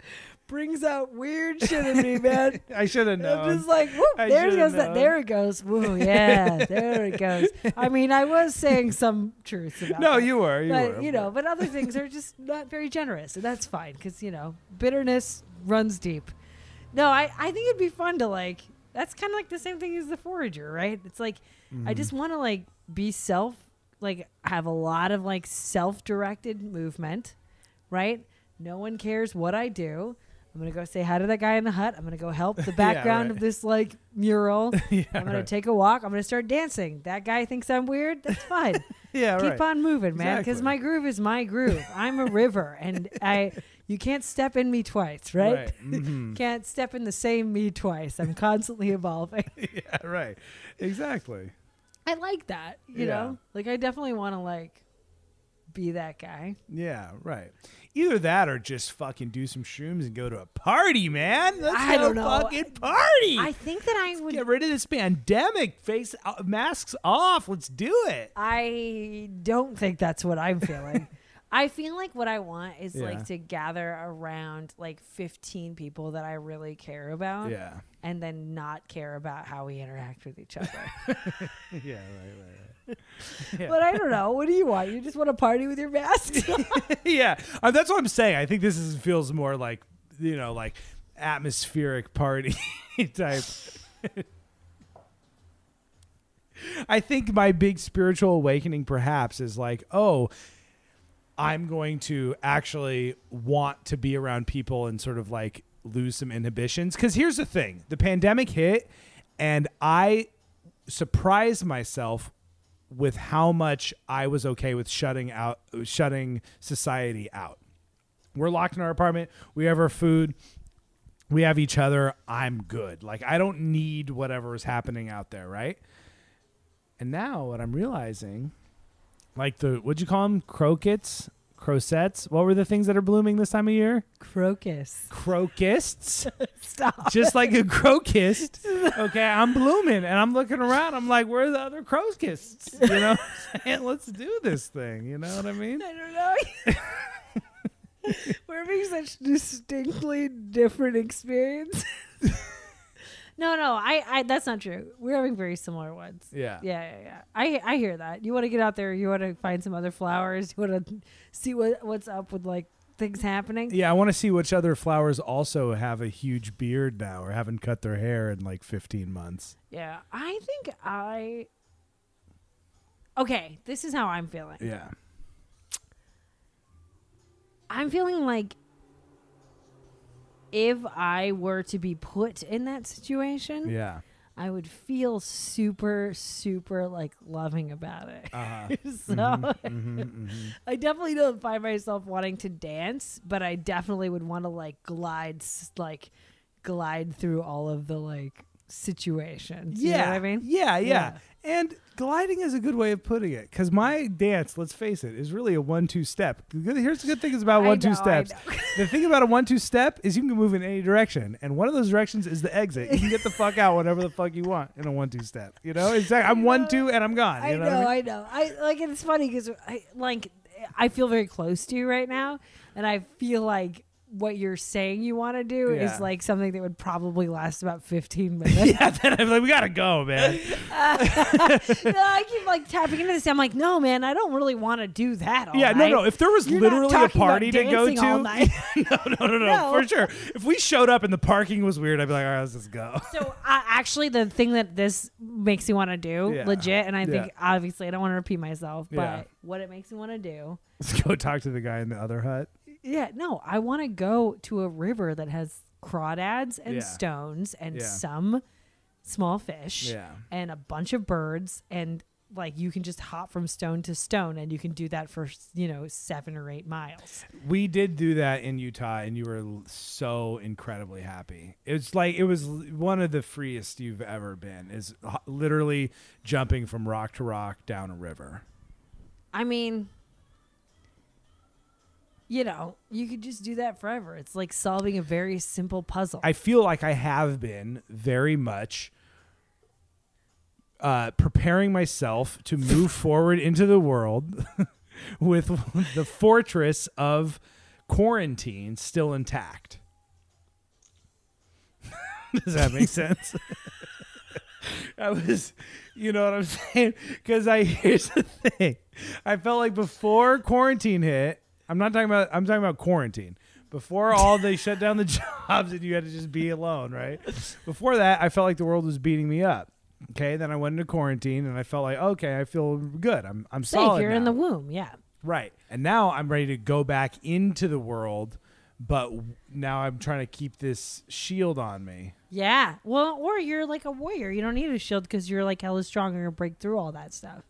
brings out weird shit in me, man. I should have I'm just like, there goes that. There it goes. Woo, yeah, there it goes. I mean, I was saying some truths about. no, that. you were. You but were. you know, but other things are just not very generous, and that's fine because you know bitterness runs deep. No, I I think it'd be fun to like. That's kind of like the same thing as the forager, right? It's like Mm-hmm. I just want to like be self, like have a lot of like self-directed movement, right? No one cares what I do. I'm gonna go say hi to that guy in the hut. I'm gonna go help the background right. of this like mural. yeah, I'm gonna right. take a walk. I'm gonna start dancing. That guy thinks I'm weird. That's fine. yeah, Keep right. on moving, man, because Exactly. my groove is my groove. I'm a river, and I you can't step in me twice, right? Mhm. can't step in the same me twice. I'm constantly evolving. yeah, right. Exactly. I like that, you Yeah. know. Like I definitely want to like be that guy. Yeah, right. Either that or just fucking do some shrooms and go to a party, man. Let's I go don't know. fucking party. I think that I would. Get rid of this pandemic. Face uh, masks off. Let's do it. I don't think that's what I'm feeling. I feel like what I want is Yeah. like to gather around like 15 people that I really care about Yeah. and then not care about how we interact with each other. Yeah. Right. Right. Yeah. But I don't know. What do you want? You just want to party with your mask? yeah. Uh, that's what I'm saying. I think this is feels more like you know like atmospheric party type. I think my big spiritual awakening perhaps is like, oh, I'm going to actually want to be around people and sort of like lose some inhibitions. Because here's the thing: the pandemic hit, and I surprised myself with how much I was okay with shutting out, shutting society out. We're locked in our apartment. We have our food. We have each other. I'm good. Like I don't need whatever is happening out there, right? And now what I'm realizing, like the what'd you call them? Croquets, crosets. What were the things that are blooming this time of year? Crocus. Crocusts. Stop. Just like a crocust. Okay, I'm blooming and I'm looking around. I'm like, where are the other crocusts? You know, what let's do this thing. You know what I mean? I don't know. We're having such distinctly different experience. No, no, I, I that's not true. We're having very similar ones. Yeah. Yeah, yeah, yeah. I I hear that. You want to get out there, you want to find some other flowers, you want to see what what's up with like things happening. Yeah, I want to see which other flowers also have a huge beard now or haven't cut their hair in like 15 months. Yeah. I think I Okay, this is how I'm feeling. Yeah. I'm feeling like if I were to be put in that situation, Yeah. I would feel super, super like loving about it. Uh-huh. so mm-hmm, I definitely don't find myself wanting to dance, but I definitely would want to like glide, like glide through all of the like situations. You know Yeah. what I mean? Yeah, yeah, Yeah. And gliding is a good way of putting it because my dance, let's face it, is really a one-two step. Here's the good thing is about one-two know, steps. the thing about a one-two step is you can move in any direction, and one of those directions is the exit. You can get the fuck out whenever the fuck you want in a one-two step. You know, exactly. I'm one-two and I'm gone. I know, know, I mean? I know. I like it's funny because I like I feel very close to you right now, and I feel like what you're saying you want to do Yeah. is like something that would probably last about 15 minutes. yeah, then I'm like, we gotta go, man. no, I keep like tapping into this. I'm like, no, man, I don't really want to do that. All yeah, no, night. no. If there was You're literally a party to go to, no, no, no, no, No. for sure. If we showed up and the parking was weird, I'd be like, all right, let's just go. So uh, actually, the thing that this makes me want to do, Yeah. legit, and I think Yeah. obviously I don't want to repeat myself, but what it makes me want to do, Let's go talk to the guy in the other hut. Yeah, no, I want to go to a river that has crawdads and Yeah. stones and Yeah. some small fish Yeah. and a bunch of birds and like you can just hop from stone to stone and you can do that for you know seven or eight miles We did do that in Utah, and you were l- so incredibly happy. It's like it was l- one of the freest you've ever been. Is h- literally jumping from rock to rock down a river. i mean you know you could just do that forever it's like solving a very simple puzzle I feel like I have been very much uh, preparing myself to move forward into the world with the fortress of quarantine still intact. Does that make sense? I was, you know what I'm saying? Because I here's the thing, I felt like before quarantine hit, I'm not talking about. I'm talking about quarantine. Before all they shut down the jobs and you had to just be alone, right? Before that, I felt like the world was beating me up. Okay, then I went into quarantine and I felt like okay, I feel good. I'm I'm safe solid. you're in the womb yeah Right. And now I'm ready to go back into the world, but w- now I'm trying to keep this shield on me. yeah well or you're like a warrior you don't need a shield because you're like hella strong and you'll break through all that stuff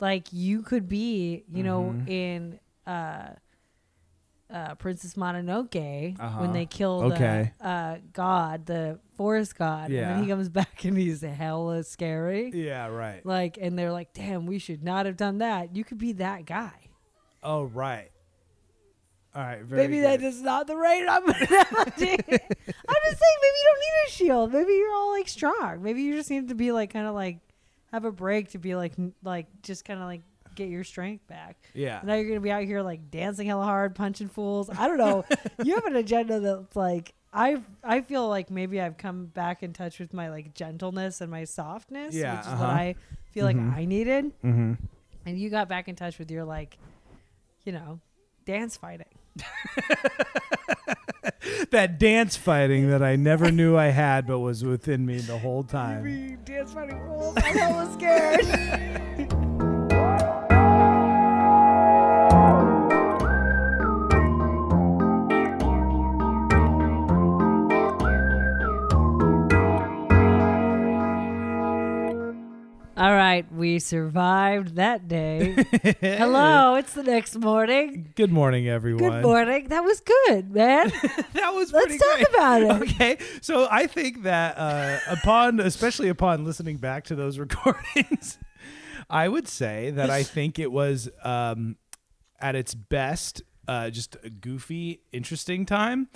like you could be you know Mm-hmm. in uh uh, Princess Mononoke Uh-huh. when they kill Okay. the uh, god, the forest god, and Yeah. then he comes back and he's hella scary. Yeah, right. Like, and they're like, "Damn, we should not have done that." You could be that guy. Oh, right. All right. Very maybe good. that is not the right analogy. I'm just saying, maybe you don't need a shield. Maybe you're all like strong. Maybe you just need to be like kind of like have a break to be like like just kind of like get your strength back. Yeah. Now you're gonna be out here like dancing hella hard, punching fools. I don't know. you have an agenda that's like I I feel like maybe I've come back in touch with my like gentleness and my softness, Yeah, which is uh-huh. what I feel like Mhm. I needed. Mm-hmm. And you got back in touch with your like, you know, dance fighting. That dance fighting that I never knew I had, but was within me the whole time. dance fighting fools. I'm hella scared. Right, we survived that day. Hello, it's the next morning. Good morning, everyone. Good morning. That was good, man. that was Let's talk great. about it. Okay, so I think that uh, upon, especially upon listening back to those recordings, I would say that I think it was um, at its best uh, just a goofy, interesting time.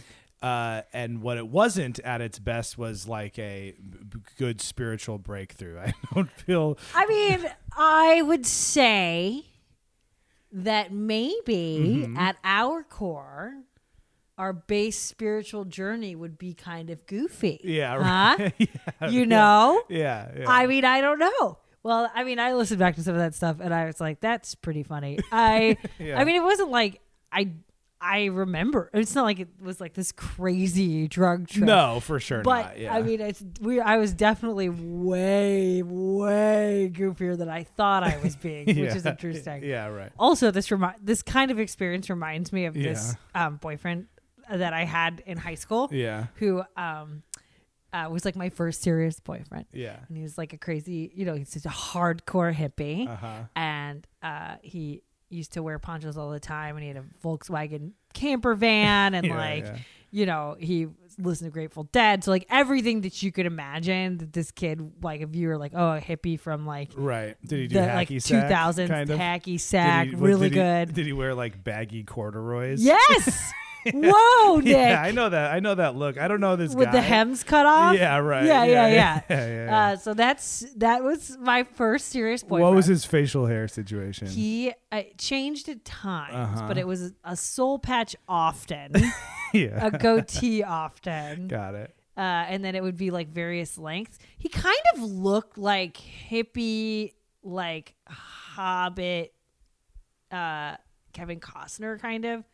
Uh, and what it wasn't at its best was like a b- good spiritual breakthrough. I don't feel I mean, I would say that maybe Mm-hmm. at our core, our base spiritual journey would be kind of goofy. yeah, Huh? right. yeah, You know? yeah, yeah. I mean, I don't know. Well, I mean, I listened back to some of that stuff and I was like, that's pretty funny. I Yeah. I mean, it wasn't like I I remember. It's not like it was like this crazy drug trip. no, for sure But not. Yeah. I mean, it's we. I was definitely way, way goofier than I thought I was being, which is Yeah. interesting. Yeah, right. Also, this remi- this kind of experience reminds me of this um, boyfriend that I had in high school, Yeah, who um, uh, was like my first serious boyfriend, yeah. and he was like a crazy, you know, he's just a hardcore hippie, Uh huh. and uh, he used to wear ponchos all the time, and he had a Volkswagen camper van, and Yeah, like yeah. you know, he listened to Grateful Dead. So like everything that you could imagine that this kid, like if you were like, oh, a hippie from like Right. Did he do the hacky like two sack? thousands kind of? hacky sack, he- really did he- good. Did he wear like baggy corduroys? yes. Whoa, Nick. Yeah, I know that. I know that look. I don't know this With guy. the hems cut off. Yeah, right. Yeah, yeah, yeah. yeah. yeah, yeah. Uh, so that's that was my first serious boyfriend. what was his facial hair situation? He uh, changed at times, Uh-huh. but it was a soul patch often, yeah. a goatee often. Got it. uh, and then it would be like various lengths. He kind of looked like hippie, like Hobbit, uh, Kevin Costner, kind of.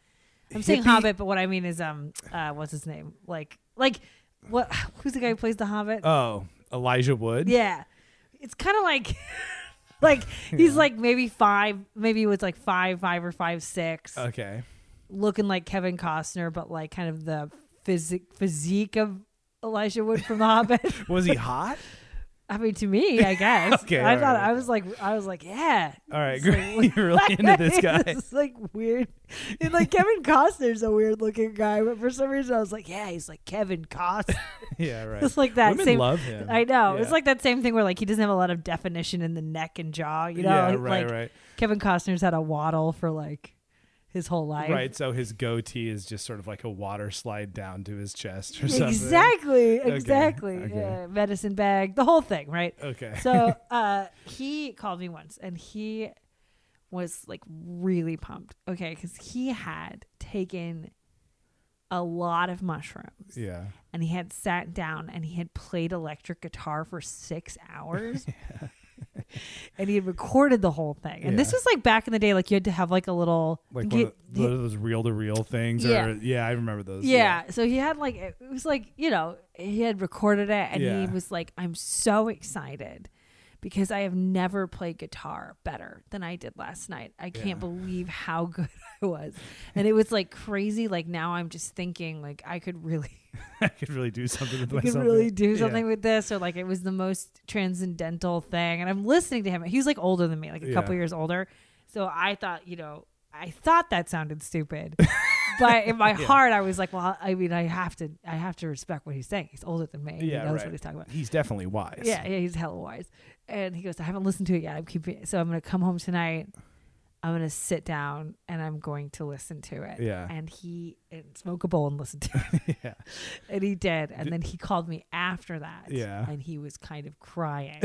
I'm saying Hobbit, but what I mean is um, uh, what's his name? Like, like what? Who's the guy who plays the Hobbit? Oh, Elijah Wood. yeah, it's kind of like. Like he's like maybe five, maybe it was like five, five or five six, Okay. looking like Kevin Costner, but like kind of the physique physique of Elijah Wood from The Hobbit. Was he hot? I mean, to me, I guess. Okay, I thought right. I was like, I was like, yeah. All right, It's great. like- You're really into this guy. it's like weird. And like Kevin Costner's a weird looking guy, but for some reason I was like, yeah, he's like Kevin Costner. yeah, right. it's like that Women same. love him. I know. Yeah. It's like that same thing where like he doesn't have a lot of definition in the neck and jaw. You know, yeah, like, right, like right, Kevin Costner's had a waddle for like his whole life. right. So his goatee is just sort of like a water slide down to his chest or something. Exactly. Exactly. okay. Yeah, medicine bag, the whole thing, right? Okay. so uh, he called me once and he was like really pumped okay because he had taken a lot of mushrooms yeah. and he had sat down and he had played electric guitar for six hours and he had recorded the whole thing and this was like back in the day like you had to have like a little Like one of, those reel to reel things. Yeah. Or, yeah, I remember those. yeah. So he had like it was like you know he had recorded it and Yeah. he was like, I'm so excited because I have never played guitar better than I did last night. I can't Yeah. believe how good I was, and it was like crazy. Like now I'm just thinking like I could really, I could really do something with I could really do Yeah. something with this, or like it was the most transcendental thing. And I'm listening to him. He was like older than me, like a couple years older. So I thought, you know, I thought that sounded stupid. but in my heart, I was like, well, I mean, I have to, I have to respect what he's saying. He's older than me. Yeah, he knows right. what he's talking about. He's definitely wise. Yeah, yeah, he's hella wise. And he goes, I haven't listened to it yet. I'm keeping, so I'm gonna come home tonight. I'm gonna sit down and I'm going to listen to it. Yeah. And he and smoke a bowl and listen to it. Yeah. And he did. And then he called me after that. Yeah. And he was kind of crying.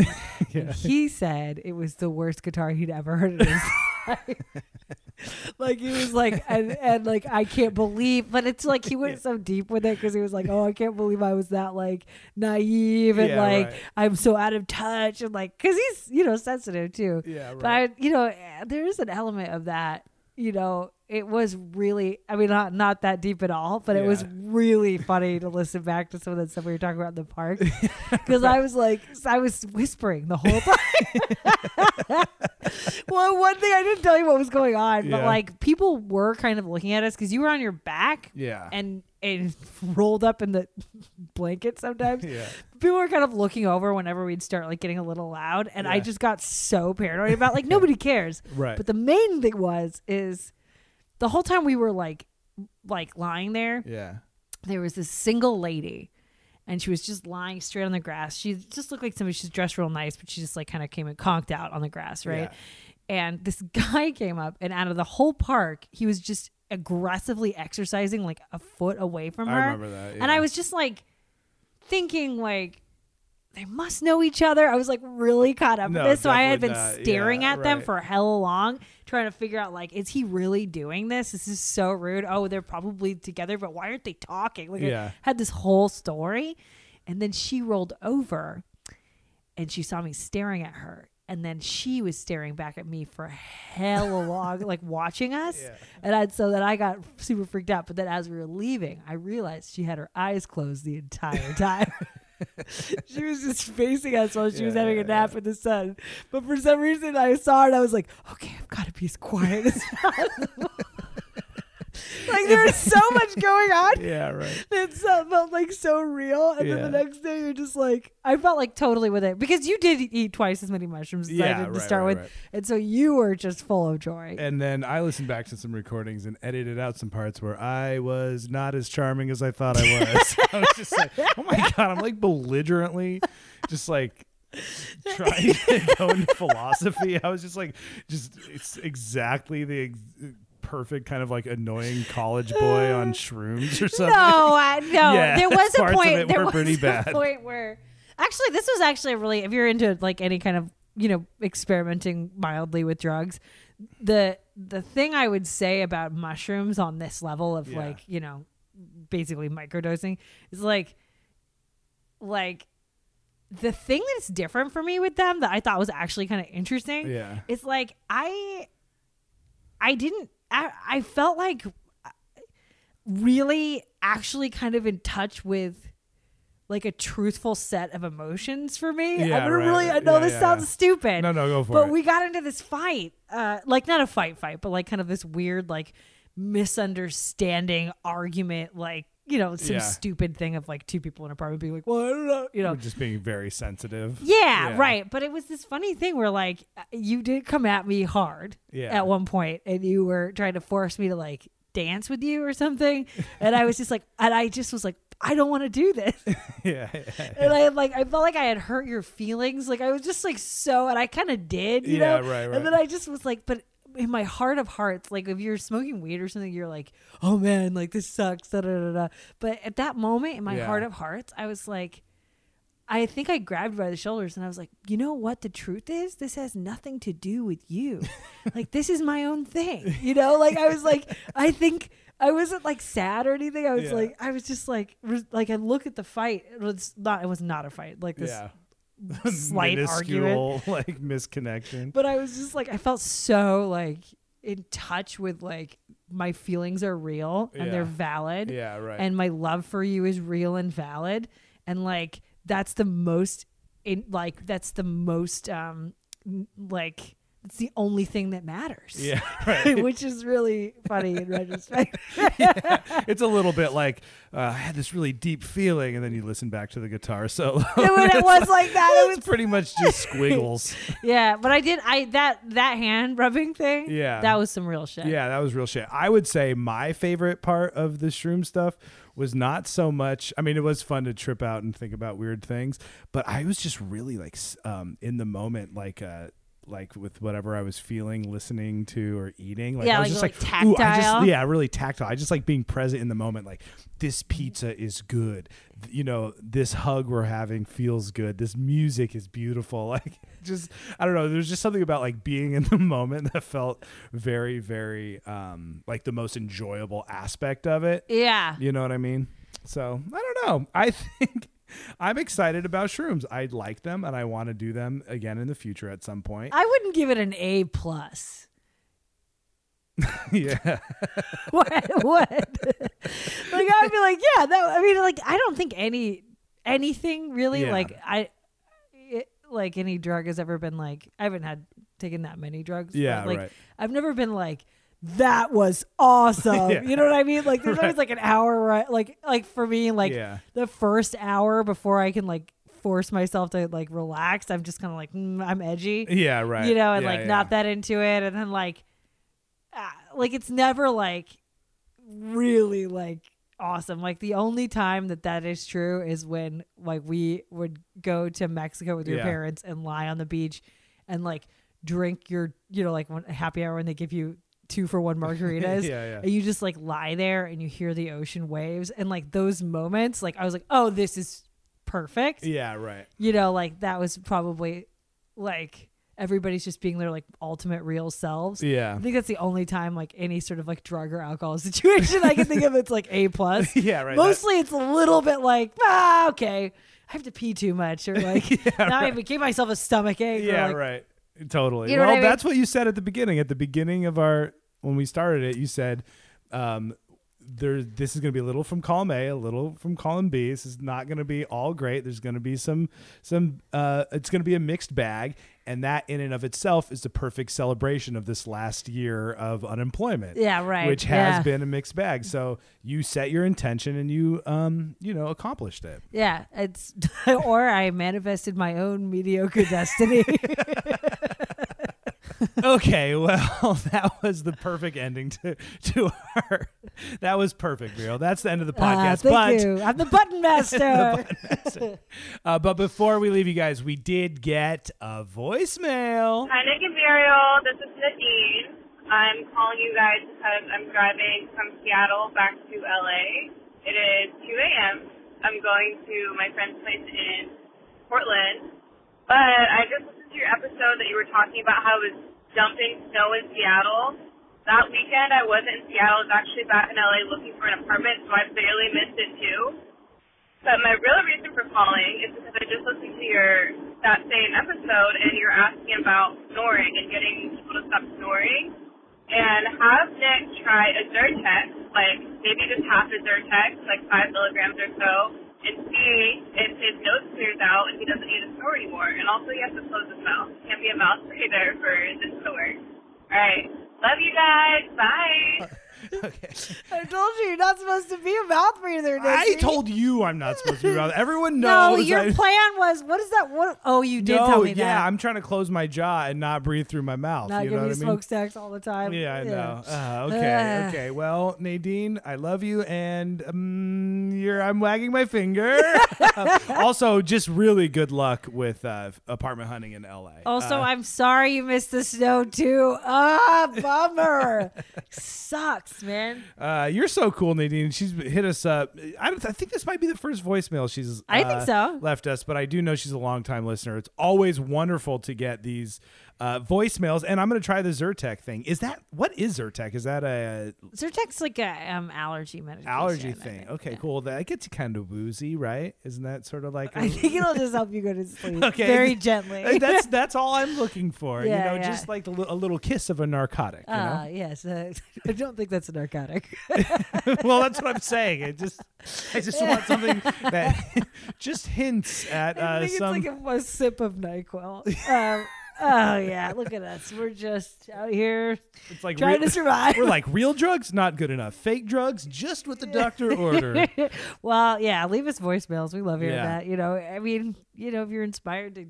Yeah. And he said it was the worst guitar he'd ever heard in his like he was like, and, and like I can't believe, but it's like he went so deep with it because he was like, oh, I can't believe I was that like naive and Yeah, like right. I'm so out of touch and like because he's you know sensitive too. Yeah, But I, you know, there is an element of that. You know, it was really, I mean, not not that deep at all, but it was really funny to listen back to some of that stuff we were talking about in the park because I was like, I was whispering the whole time. well, one thing I didn't tell you what was going on, but like people were kind of looking at us because you were on your back, Yeah. and and rolled up in the blanket sometimes. Yeah. People were kind of looking over whenever we'd start like getting a little loud, and I just got so paranoid about like nobody cares. Right. But the main thing was is the whole time we were like like lying there, yeah. there was this single lady and she was just lying straight on the grass. She just looked like somebody she's dressed real nice, but she just like kind of came and conked out on the grass, right? yeah. And this guy came up and out of the whole park, he was just aggressively exercising like a foot away from her I remember that, And I was just like thinking like they must know each other. I was like really caught up No, with this. So I had been not. staring Yeah, at them for hella long, trying to figure out like, is he really doing this? This is so rude. Oh, they're probably together, but why aren't they talking? Like Yeah. I had this whole story. And then she rolled over and she saw me staring at her. And then she was staring back at me for hella long, like watching us. And I, so then I got super freaked out. But then as we were leaving, I realized she had her eyes closed the entire time. she was just facing us while she was having a yeah, nap in the sun. But for some reason, I saw it. And I was like, okay, I've got to be as quiet as possible. Like there was so much going on. Yeah, right. It felt like so real, and then the next day you're just like, I felt like totally with it because you did eat twice as many mushrooms as I Yeah, did to start right, with, right. and so you were just full of joy. And then I listened back to some recordings and edited out some parts where I was not as charming as I thought I was. I was just like, oh my god, I'm like belligerently, just like trying to go into philosophy. I was just like, just it's exactly the ex- perfect kind of like annoying college boy on shrooms or something. no, I, no, Yeah, there was a point. There were was pretty a bad. point where actually this was actually a really if you're into like any kind of you know experimenting mildly with drugs, the the thing I would say about mushrooms on this level of Yeah. like you know basically microdosing is like like the thing that's different for me with them that I thought was actually kind of interesting Yeah. it's like I I didn't I, I felt like really actually kind of in touch with like a truthful set of emotions for me. Yeah, I'm gonna right, really I know Yeah, this yeah, sounds stupid. No, no, go for but it. we got into this fight. Uh like not a fight fight, but like kind of this weird like misunderstanding argument like you know, some Yeah. stupid thing of like two people in an apartment being like, well, I don't know, you know, We're just being very sensitive. yeah, Yeah. right. But it was this funny thing where like uh, you did come at me hard Yeah. at one point and you were trying to force me to like dance with you or something. and I was just like and I just was like, I don't want to do this. yeah. and I like I felt like I had hurt your feelings. Like I was just like so and I kinda did, you Yeah, know? right, right. And then I just was like, but in my heart of hearts, like if you're smoking weed or something, you're like, oh man, like this sucks. Da, da, da, da. But at that moment, in my Yeah. heart of hearts, I was like, I think I grabbed by the shoulders and I was like, you know what the truth is? This has nothing to do with you. like this is my own thing. You know, like I was like, I think I wasn't like sad or anything. I was Yeah. like, I was just like, res- like I look at the fight. It was not. It was not a fight. Like this yeah. Slight argument. Like misconnection. But I was just like, I felt so like in touch with like my feelings are real and they're valid. Yeah, right. And my love for you is real and valid. And like that's the most in like that's the most um like it's the only thing that matters. yeah, right. Which is really funny in retrospect. it's a little bit like uh, I had this really deep feeling, and then you listen back to the guitar solo. when it was like that, it was pretty much just squiggles. yeah. But I did I that that hand rubbing thing. Yeah. that was some real shit. yeah, that was real shit. I would say my favorite part of the shroom stuff was not so much. I mean, it was fun to trip out and think about weird things, but I was just really like um, in the moment, like. Uh, like with whatever I was feeling, listening to, or eating, like Yeah, I was like- just like like, tactile. just, yeah, really tactile. I just like being present in the moment. Like this pizza is good. You know, this hug we're having feels good. This music is beautiful. Like just, I don't know. There's just something about like being in the moment that felt very, very um like the most enjoyable aspect of it. Yeah. You know what I mean? So I don't know. I think I'm excited about shrooms. I like them and I want to do them again in the future at some point. I wouldn't give it an A plus. yeah. what? What? like I'd be like, yeah. That I mean, like I don't think any anything really Yeah. like I it, like any drug has ever been like I haven't had taken that many drugs. Yeah, like right. I've never been like that was awesome. Yeah. You know what I mean? Like there's Right. always like an hour right like like for me like Yeah. the first hour before I can like force myself to like relax, I'm just kind of like mm, I'm edgy. Yeah, right. You know, and Yeah, like not that into it and then like uh, like it's never like really like awesome. Like the only time that that is true is when like we would go to Mexico with your parents and lie on the beach and like drink your you know like happy hour when they give you two for one margaritas Yeah, yeah. and you just like lie there and you hear the ocean waves and like those moments like I was like oh this is perfect Yeah, right. you know, like that was probably like everybody's just being their like ultimate real selves. Yeah. I think that's the only time like any sort of like drug or alcohol situation I can think of it's like A plus. Yeah, right. Mostly it's a little bit like, ah, okay. I have to pee too much or like now I gave myself a stomach ache. or, Yeah, like, right. Totally. You know what well, I mean? that's what you said at the beginning. At the beginning of our when we started it, you said um there this is going to be a little from column A, a little from column B. This is not going to be all great. There's going to be some some uh it's going to be a mixed bag and that in and of itself is the perfect celebration of this last year of unemployment. Yeah, right. Which has Yeah. been a mixed bag. So you set your intention and you um you know accomplished it. Yeah, it's or I manifested my own mediocre destiny. okay, well, that was the perfect ending to to our. That was perfect, Muriel. That's the end of the Ah, podcast. thank but you. I'm the button master. uh, but before we leave you guys, we did get a voicemail. Hi, Nick and Muriel. This is Nadine. I'm calling you guys because I'm driving from Seattle back to LA. It is 2 a.m. I'm going to my friend's place in Portland. But I just listened to your episode that you were talking about how it was dumping snow in Seattle. That weekend I wasn't in Seattle. I was actually back in LA looking for an apartment, so I barely missed it too. But my real reason for calling is because I just listened to your that same episode and you're asking about snoring and getting people to stop snoring. And have Nick try a Zyrtec, like maybe just half a Zyrtec, like five milligrams or so, and see if his nose clears out and he doesn't need a snore anymore. And also he has to close his mouth. Can't be a mouth breather for this to work. Alright. Love you guys. Bye. Okay. I told you you're not supposed to be a mouth breather. I told you I'm not supposed to be around. Everyone knows. No, your I- plan was what is that? What? Oh, you did no, tell me yeah, that. I'm trying to close my jaw and not breathe through my mouth. not you know what I mean? smokestacks all the time. Yeah, I know. Uh, okay, okay. Well, Nadine, I love you, and um, you're. I'm wagging my finger. also, just really good luck with uh, apartment hunting in LA. Also, Uh, I'm sorry you missed the snow too. Ah, bummer. Sucks, man. uh, you're so cool, Nadine. She's hit us up. I, I think this might be the first voicemail she's. I uh, think so. Left us, but I do know she's a longtime listener. It's always wonderful to get these uh, voicemails, and I'm going to try the Zyrtec thing. Is that what is Zyrtec? Is that a Zyrtec's like a um, allergy medication. allergy thing? think. Okay, Yeah. cool. That gets you kind of woozy, right? Isn't that sort of like? a- I think it'll just help you go to sleep Okay. very gently. Uh, that's that's all I'm looking for. Yeah, you know, yeah. just like a, a little kiss of a narcotic. You Ah, yes. Uh, I don't think that's a narcotic. well, that's what I'm saying. It just I just want something that just hints at I uh, think some. it's like a, a sip of Nyquil. Um, oh yeah, look at us. We're just out here it's like trying real- to survive. We're like real drugs, not good enough. Fake drugs, just what the doctor ordered. well, yeah, leave us voicemails. We love hearing Yeah. that. You know, I mean, you know, if you're inspired to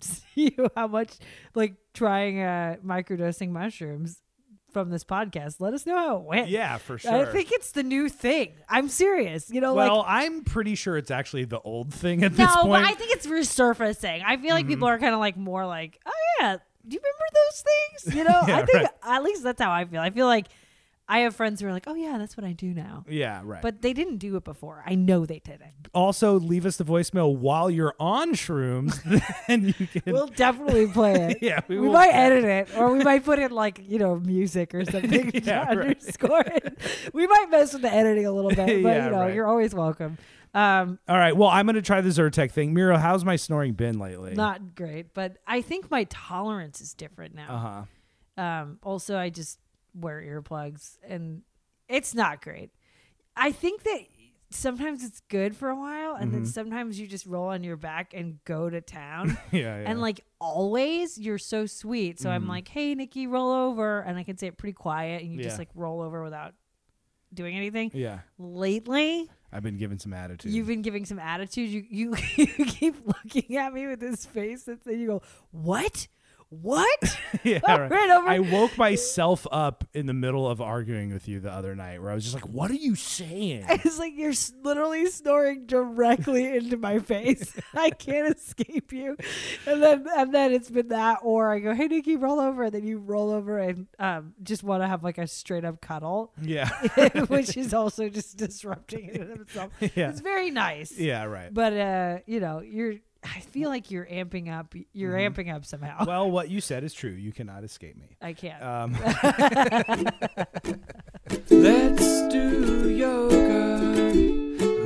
see how much like trying uh microdosing mushrooms from this podcast, let us know how it went. Yeah, for sure. I think it's the new thing. I'm serious. You know, well, like I'm pretty sure it's actually the old thing at no, this point. No, but. I think it's resurfacing. I feel like people Mm-hmm. are kind of like more like, oh yeah, do you remember those things? You know, Yeah, I think right. at least that's how I feel. I feel like I have friends who are like, oh yeah, that's what I do now. yeah, right. But they didn't do it before. I know they didn't. also, leave us the voicemail while you're on shrooms, then you can. We'll definitely play it. Yeah, we we, will might edit it, or we might put in like you know music or something to Yeah, right. underscore it. We might mess with the editing a little bit, but Yeah, you know right. you're always welcome. Um, All right. Well, I'm going to try the Zyrtec thing. Miro, how's my snoring been lately? not great, but I think my tolerance is different now. Uh huh. Um, also, I just wear earplugs, and it's not great. I think that sometimes it's good for a while, and Mm-hmm. then sometimes you just roll on your back and go to town. Yeah, yeah. And like always, you're so sweet. So I'm like, "Hey, Nikki, roll over," and I can say it pretty quiet, and you Yeah. just like roll over without doing anything. yeah, Lately, I've been given some attitude. you've been giving some attitude. You you, you keep looking at me with this face, and then you go, "What? What?" yeah, Oh, right. I woke myself up in the middle of arguing with you the other night, where I was just like, "What are you saying?" It's like you're literally snoring directly into my face. I can't escape you. And then and then it's been that, or I go, "Hey, Nikki, roll over," and then you roll over and um, just want to have like a straight up cuddle, yeah, which is also just disrupting in itself. Yeah. It's very nice. yeah, right. But uh, you know, you're. I feel like you're amping up. You're amping up somehow. Mm-hmm. well, what you said is true. You cannot escape me. I can't. Um, Let's do yoga.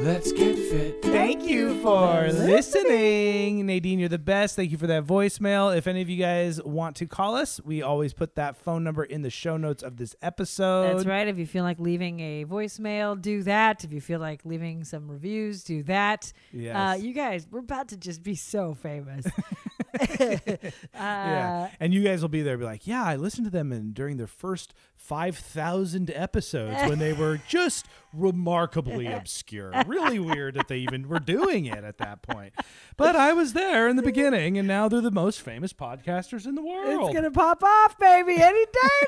Let's get fit. Thank you for listening. Nadine, you're the best. Thank you for that voicemail. If any of you guys want to call us, we always put that phone number in the show notes of this episode. That's right. If you feel like leaving a voicemail, do that. If you feel like leaving some reviews, do that. Yes. Uh, you guys, we're about to just be so famous. uh, yeah. And you guys will be there be like, yeah, I listened to them and during their first 5,000 episodes when they were just remarkably obscure. Really weird that they even were doing it at that point. But I was there in the beginning, and now they're the most famous podcasters in the world. It's gonna pop off, baby, any day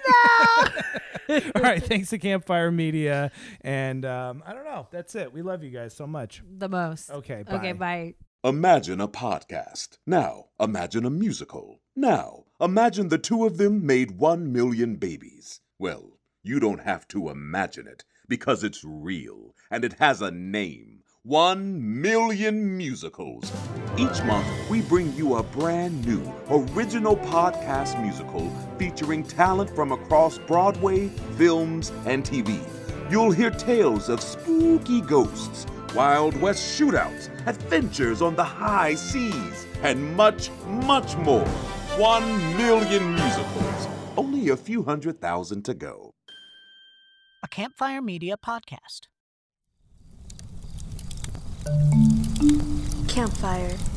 now. All right. Thanks to Campfire Media. And um, I don't know. That's it. We love you guys so much. the most. Okay. Okay. bye. Bye. Imagine a podcast. Now, imagine a musical. Now, imagine the two of them made one million babies. Well, you don't have to imagine it because it's real and it has a name. One million musicals. Each month, we bring you a brand new, original podcast musical featuring talent from across Broadway, films, and TV. You'll hear tales of spooky ghosts, Wild West shootouts, adventures on the high seas, and much, much more. One million musicals. Only a few hundred thousand to go. a Campfire Media podcast. Campfire.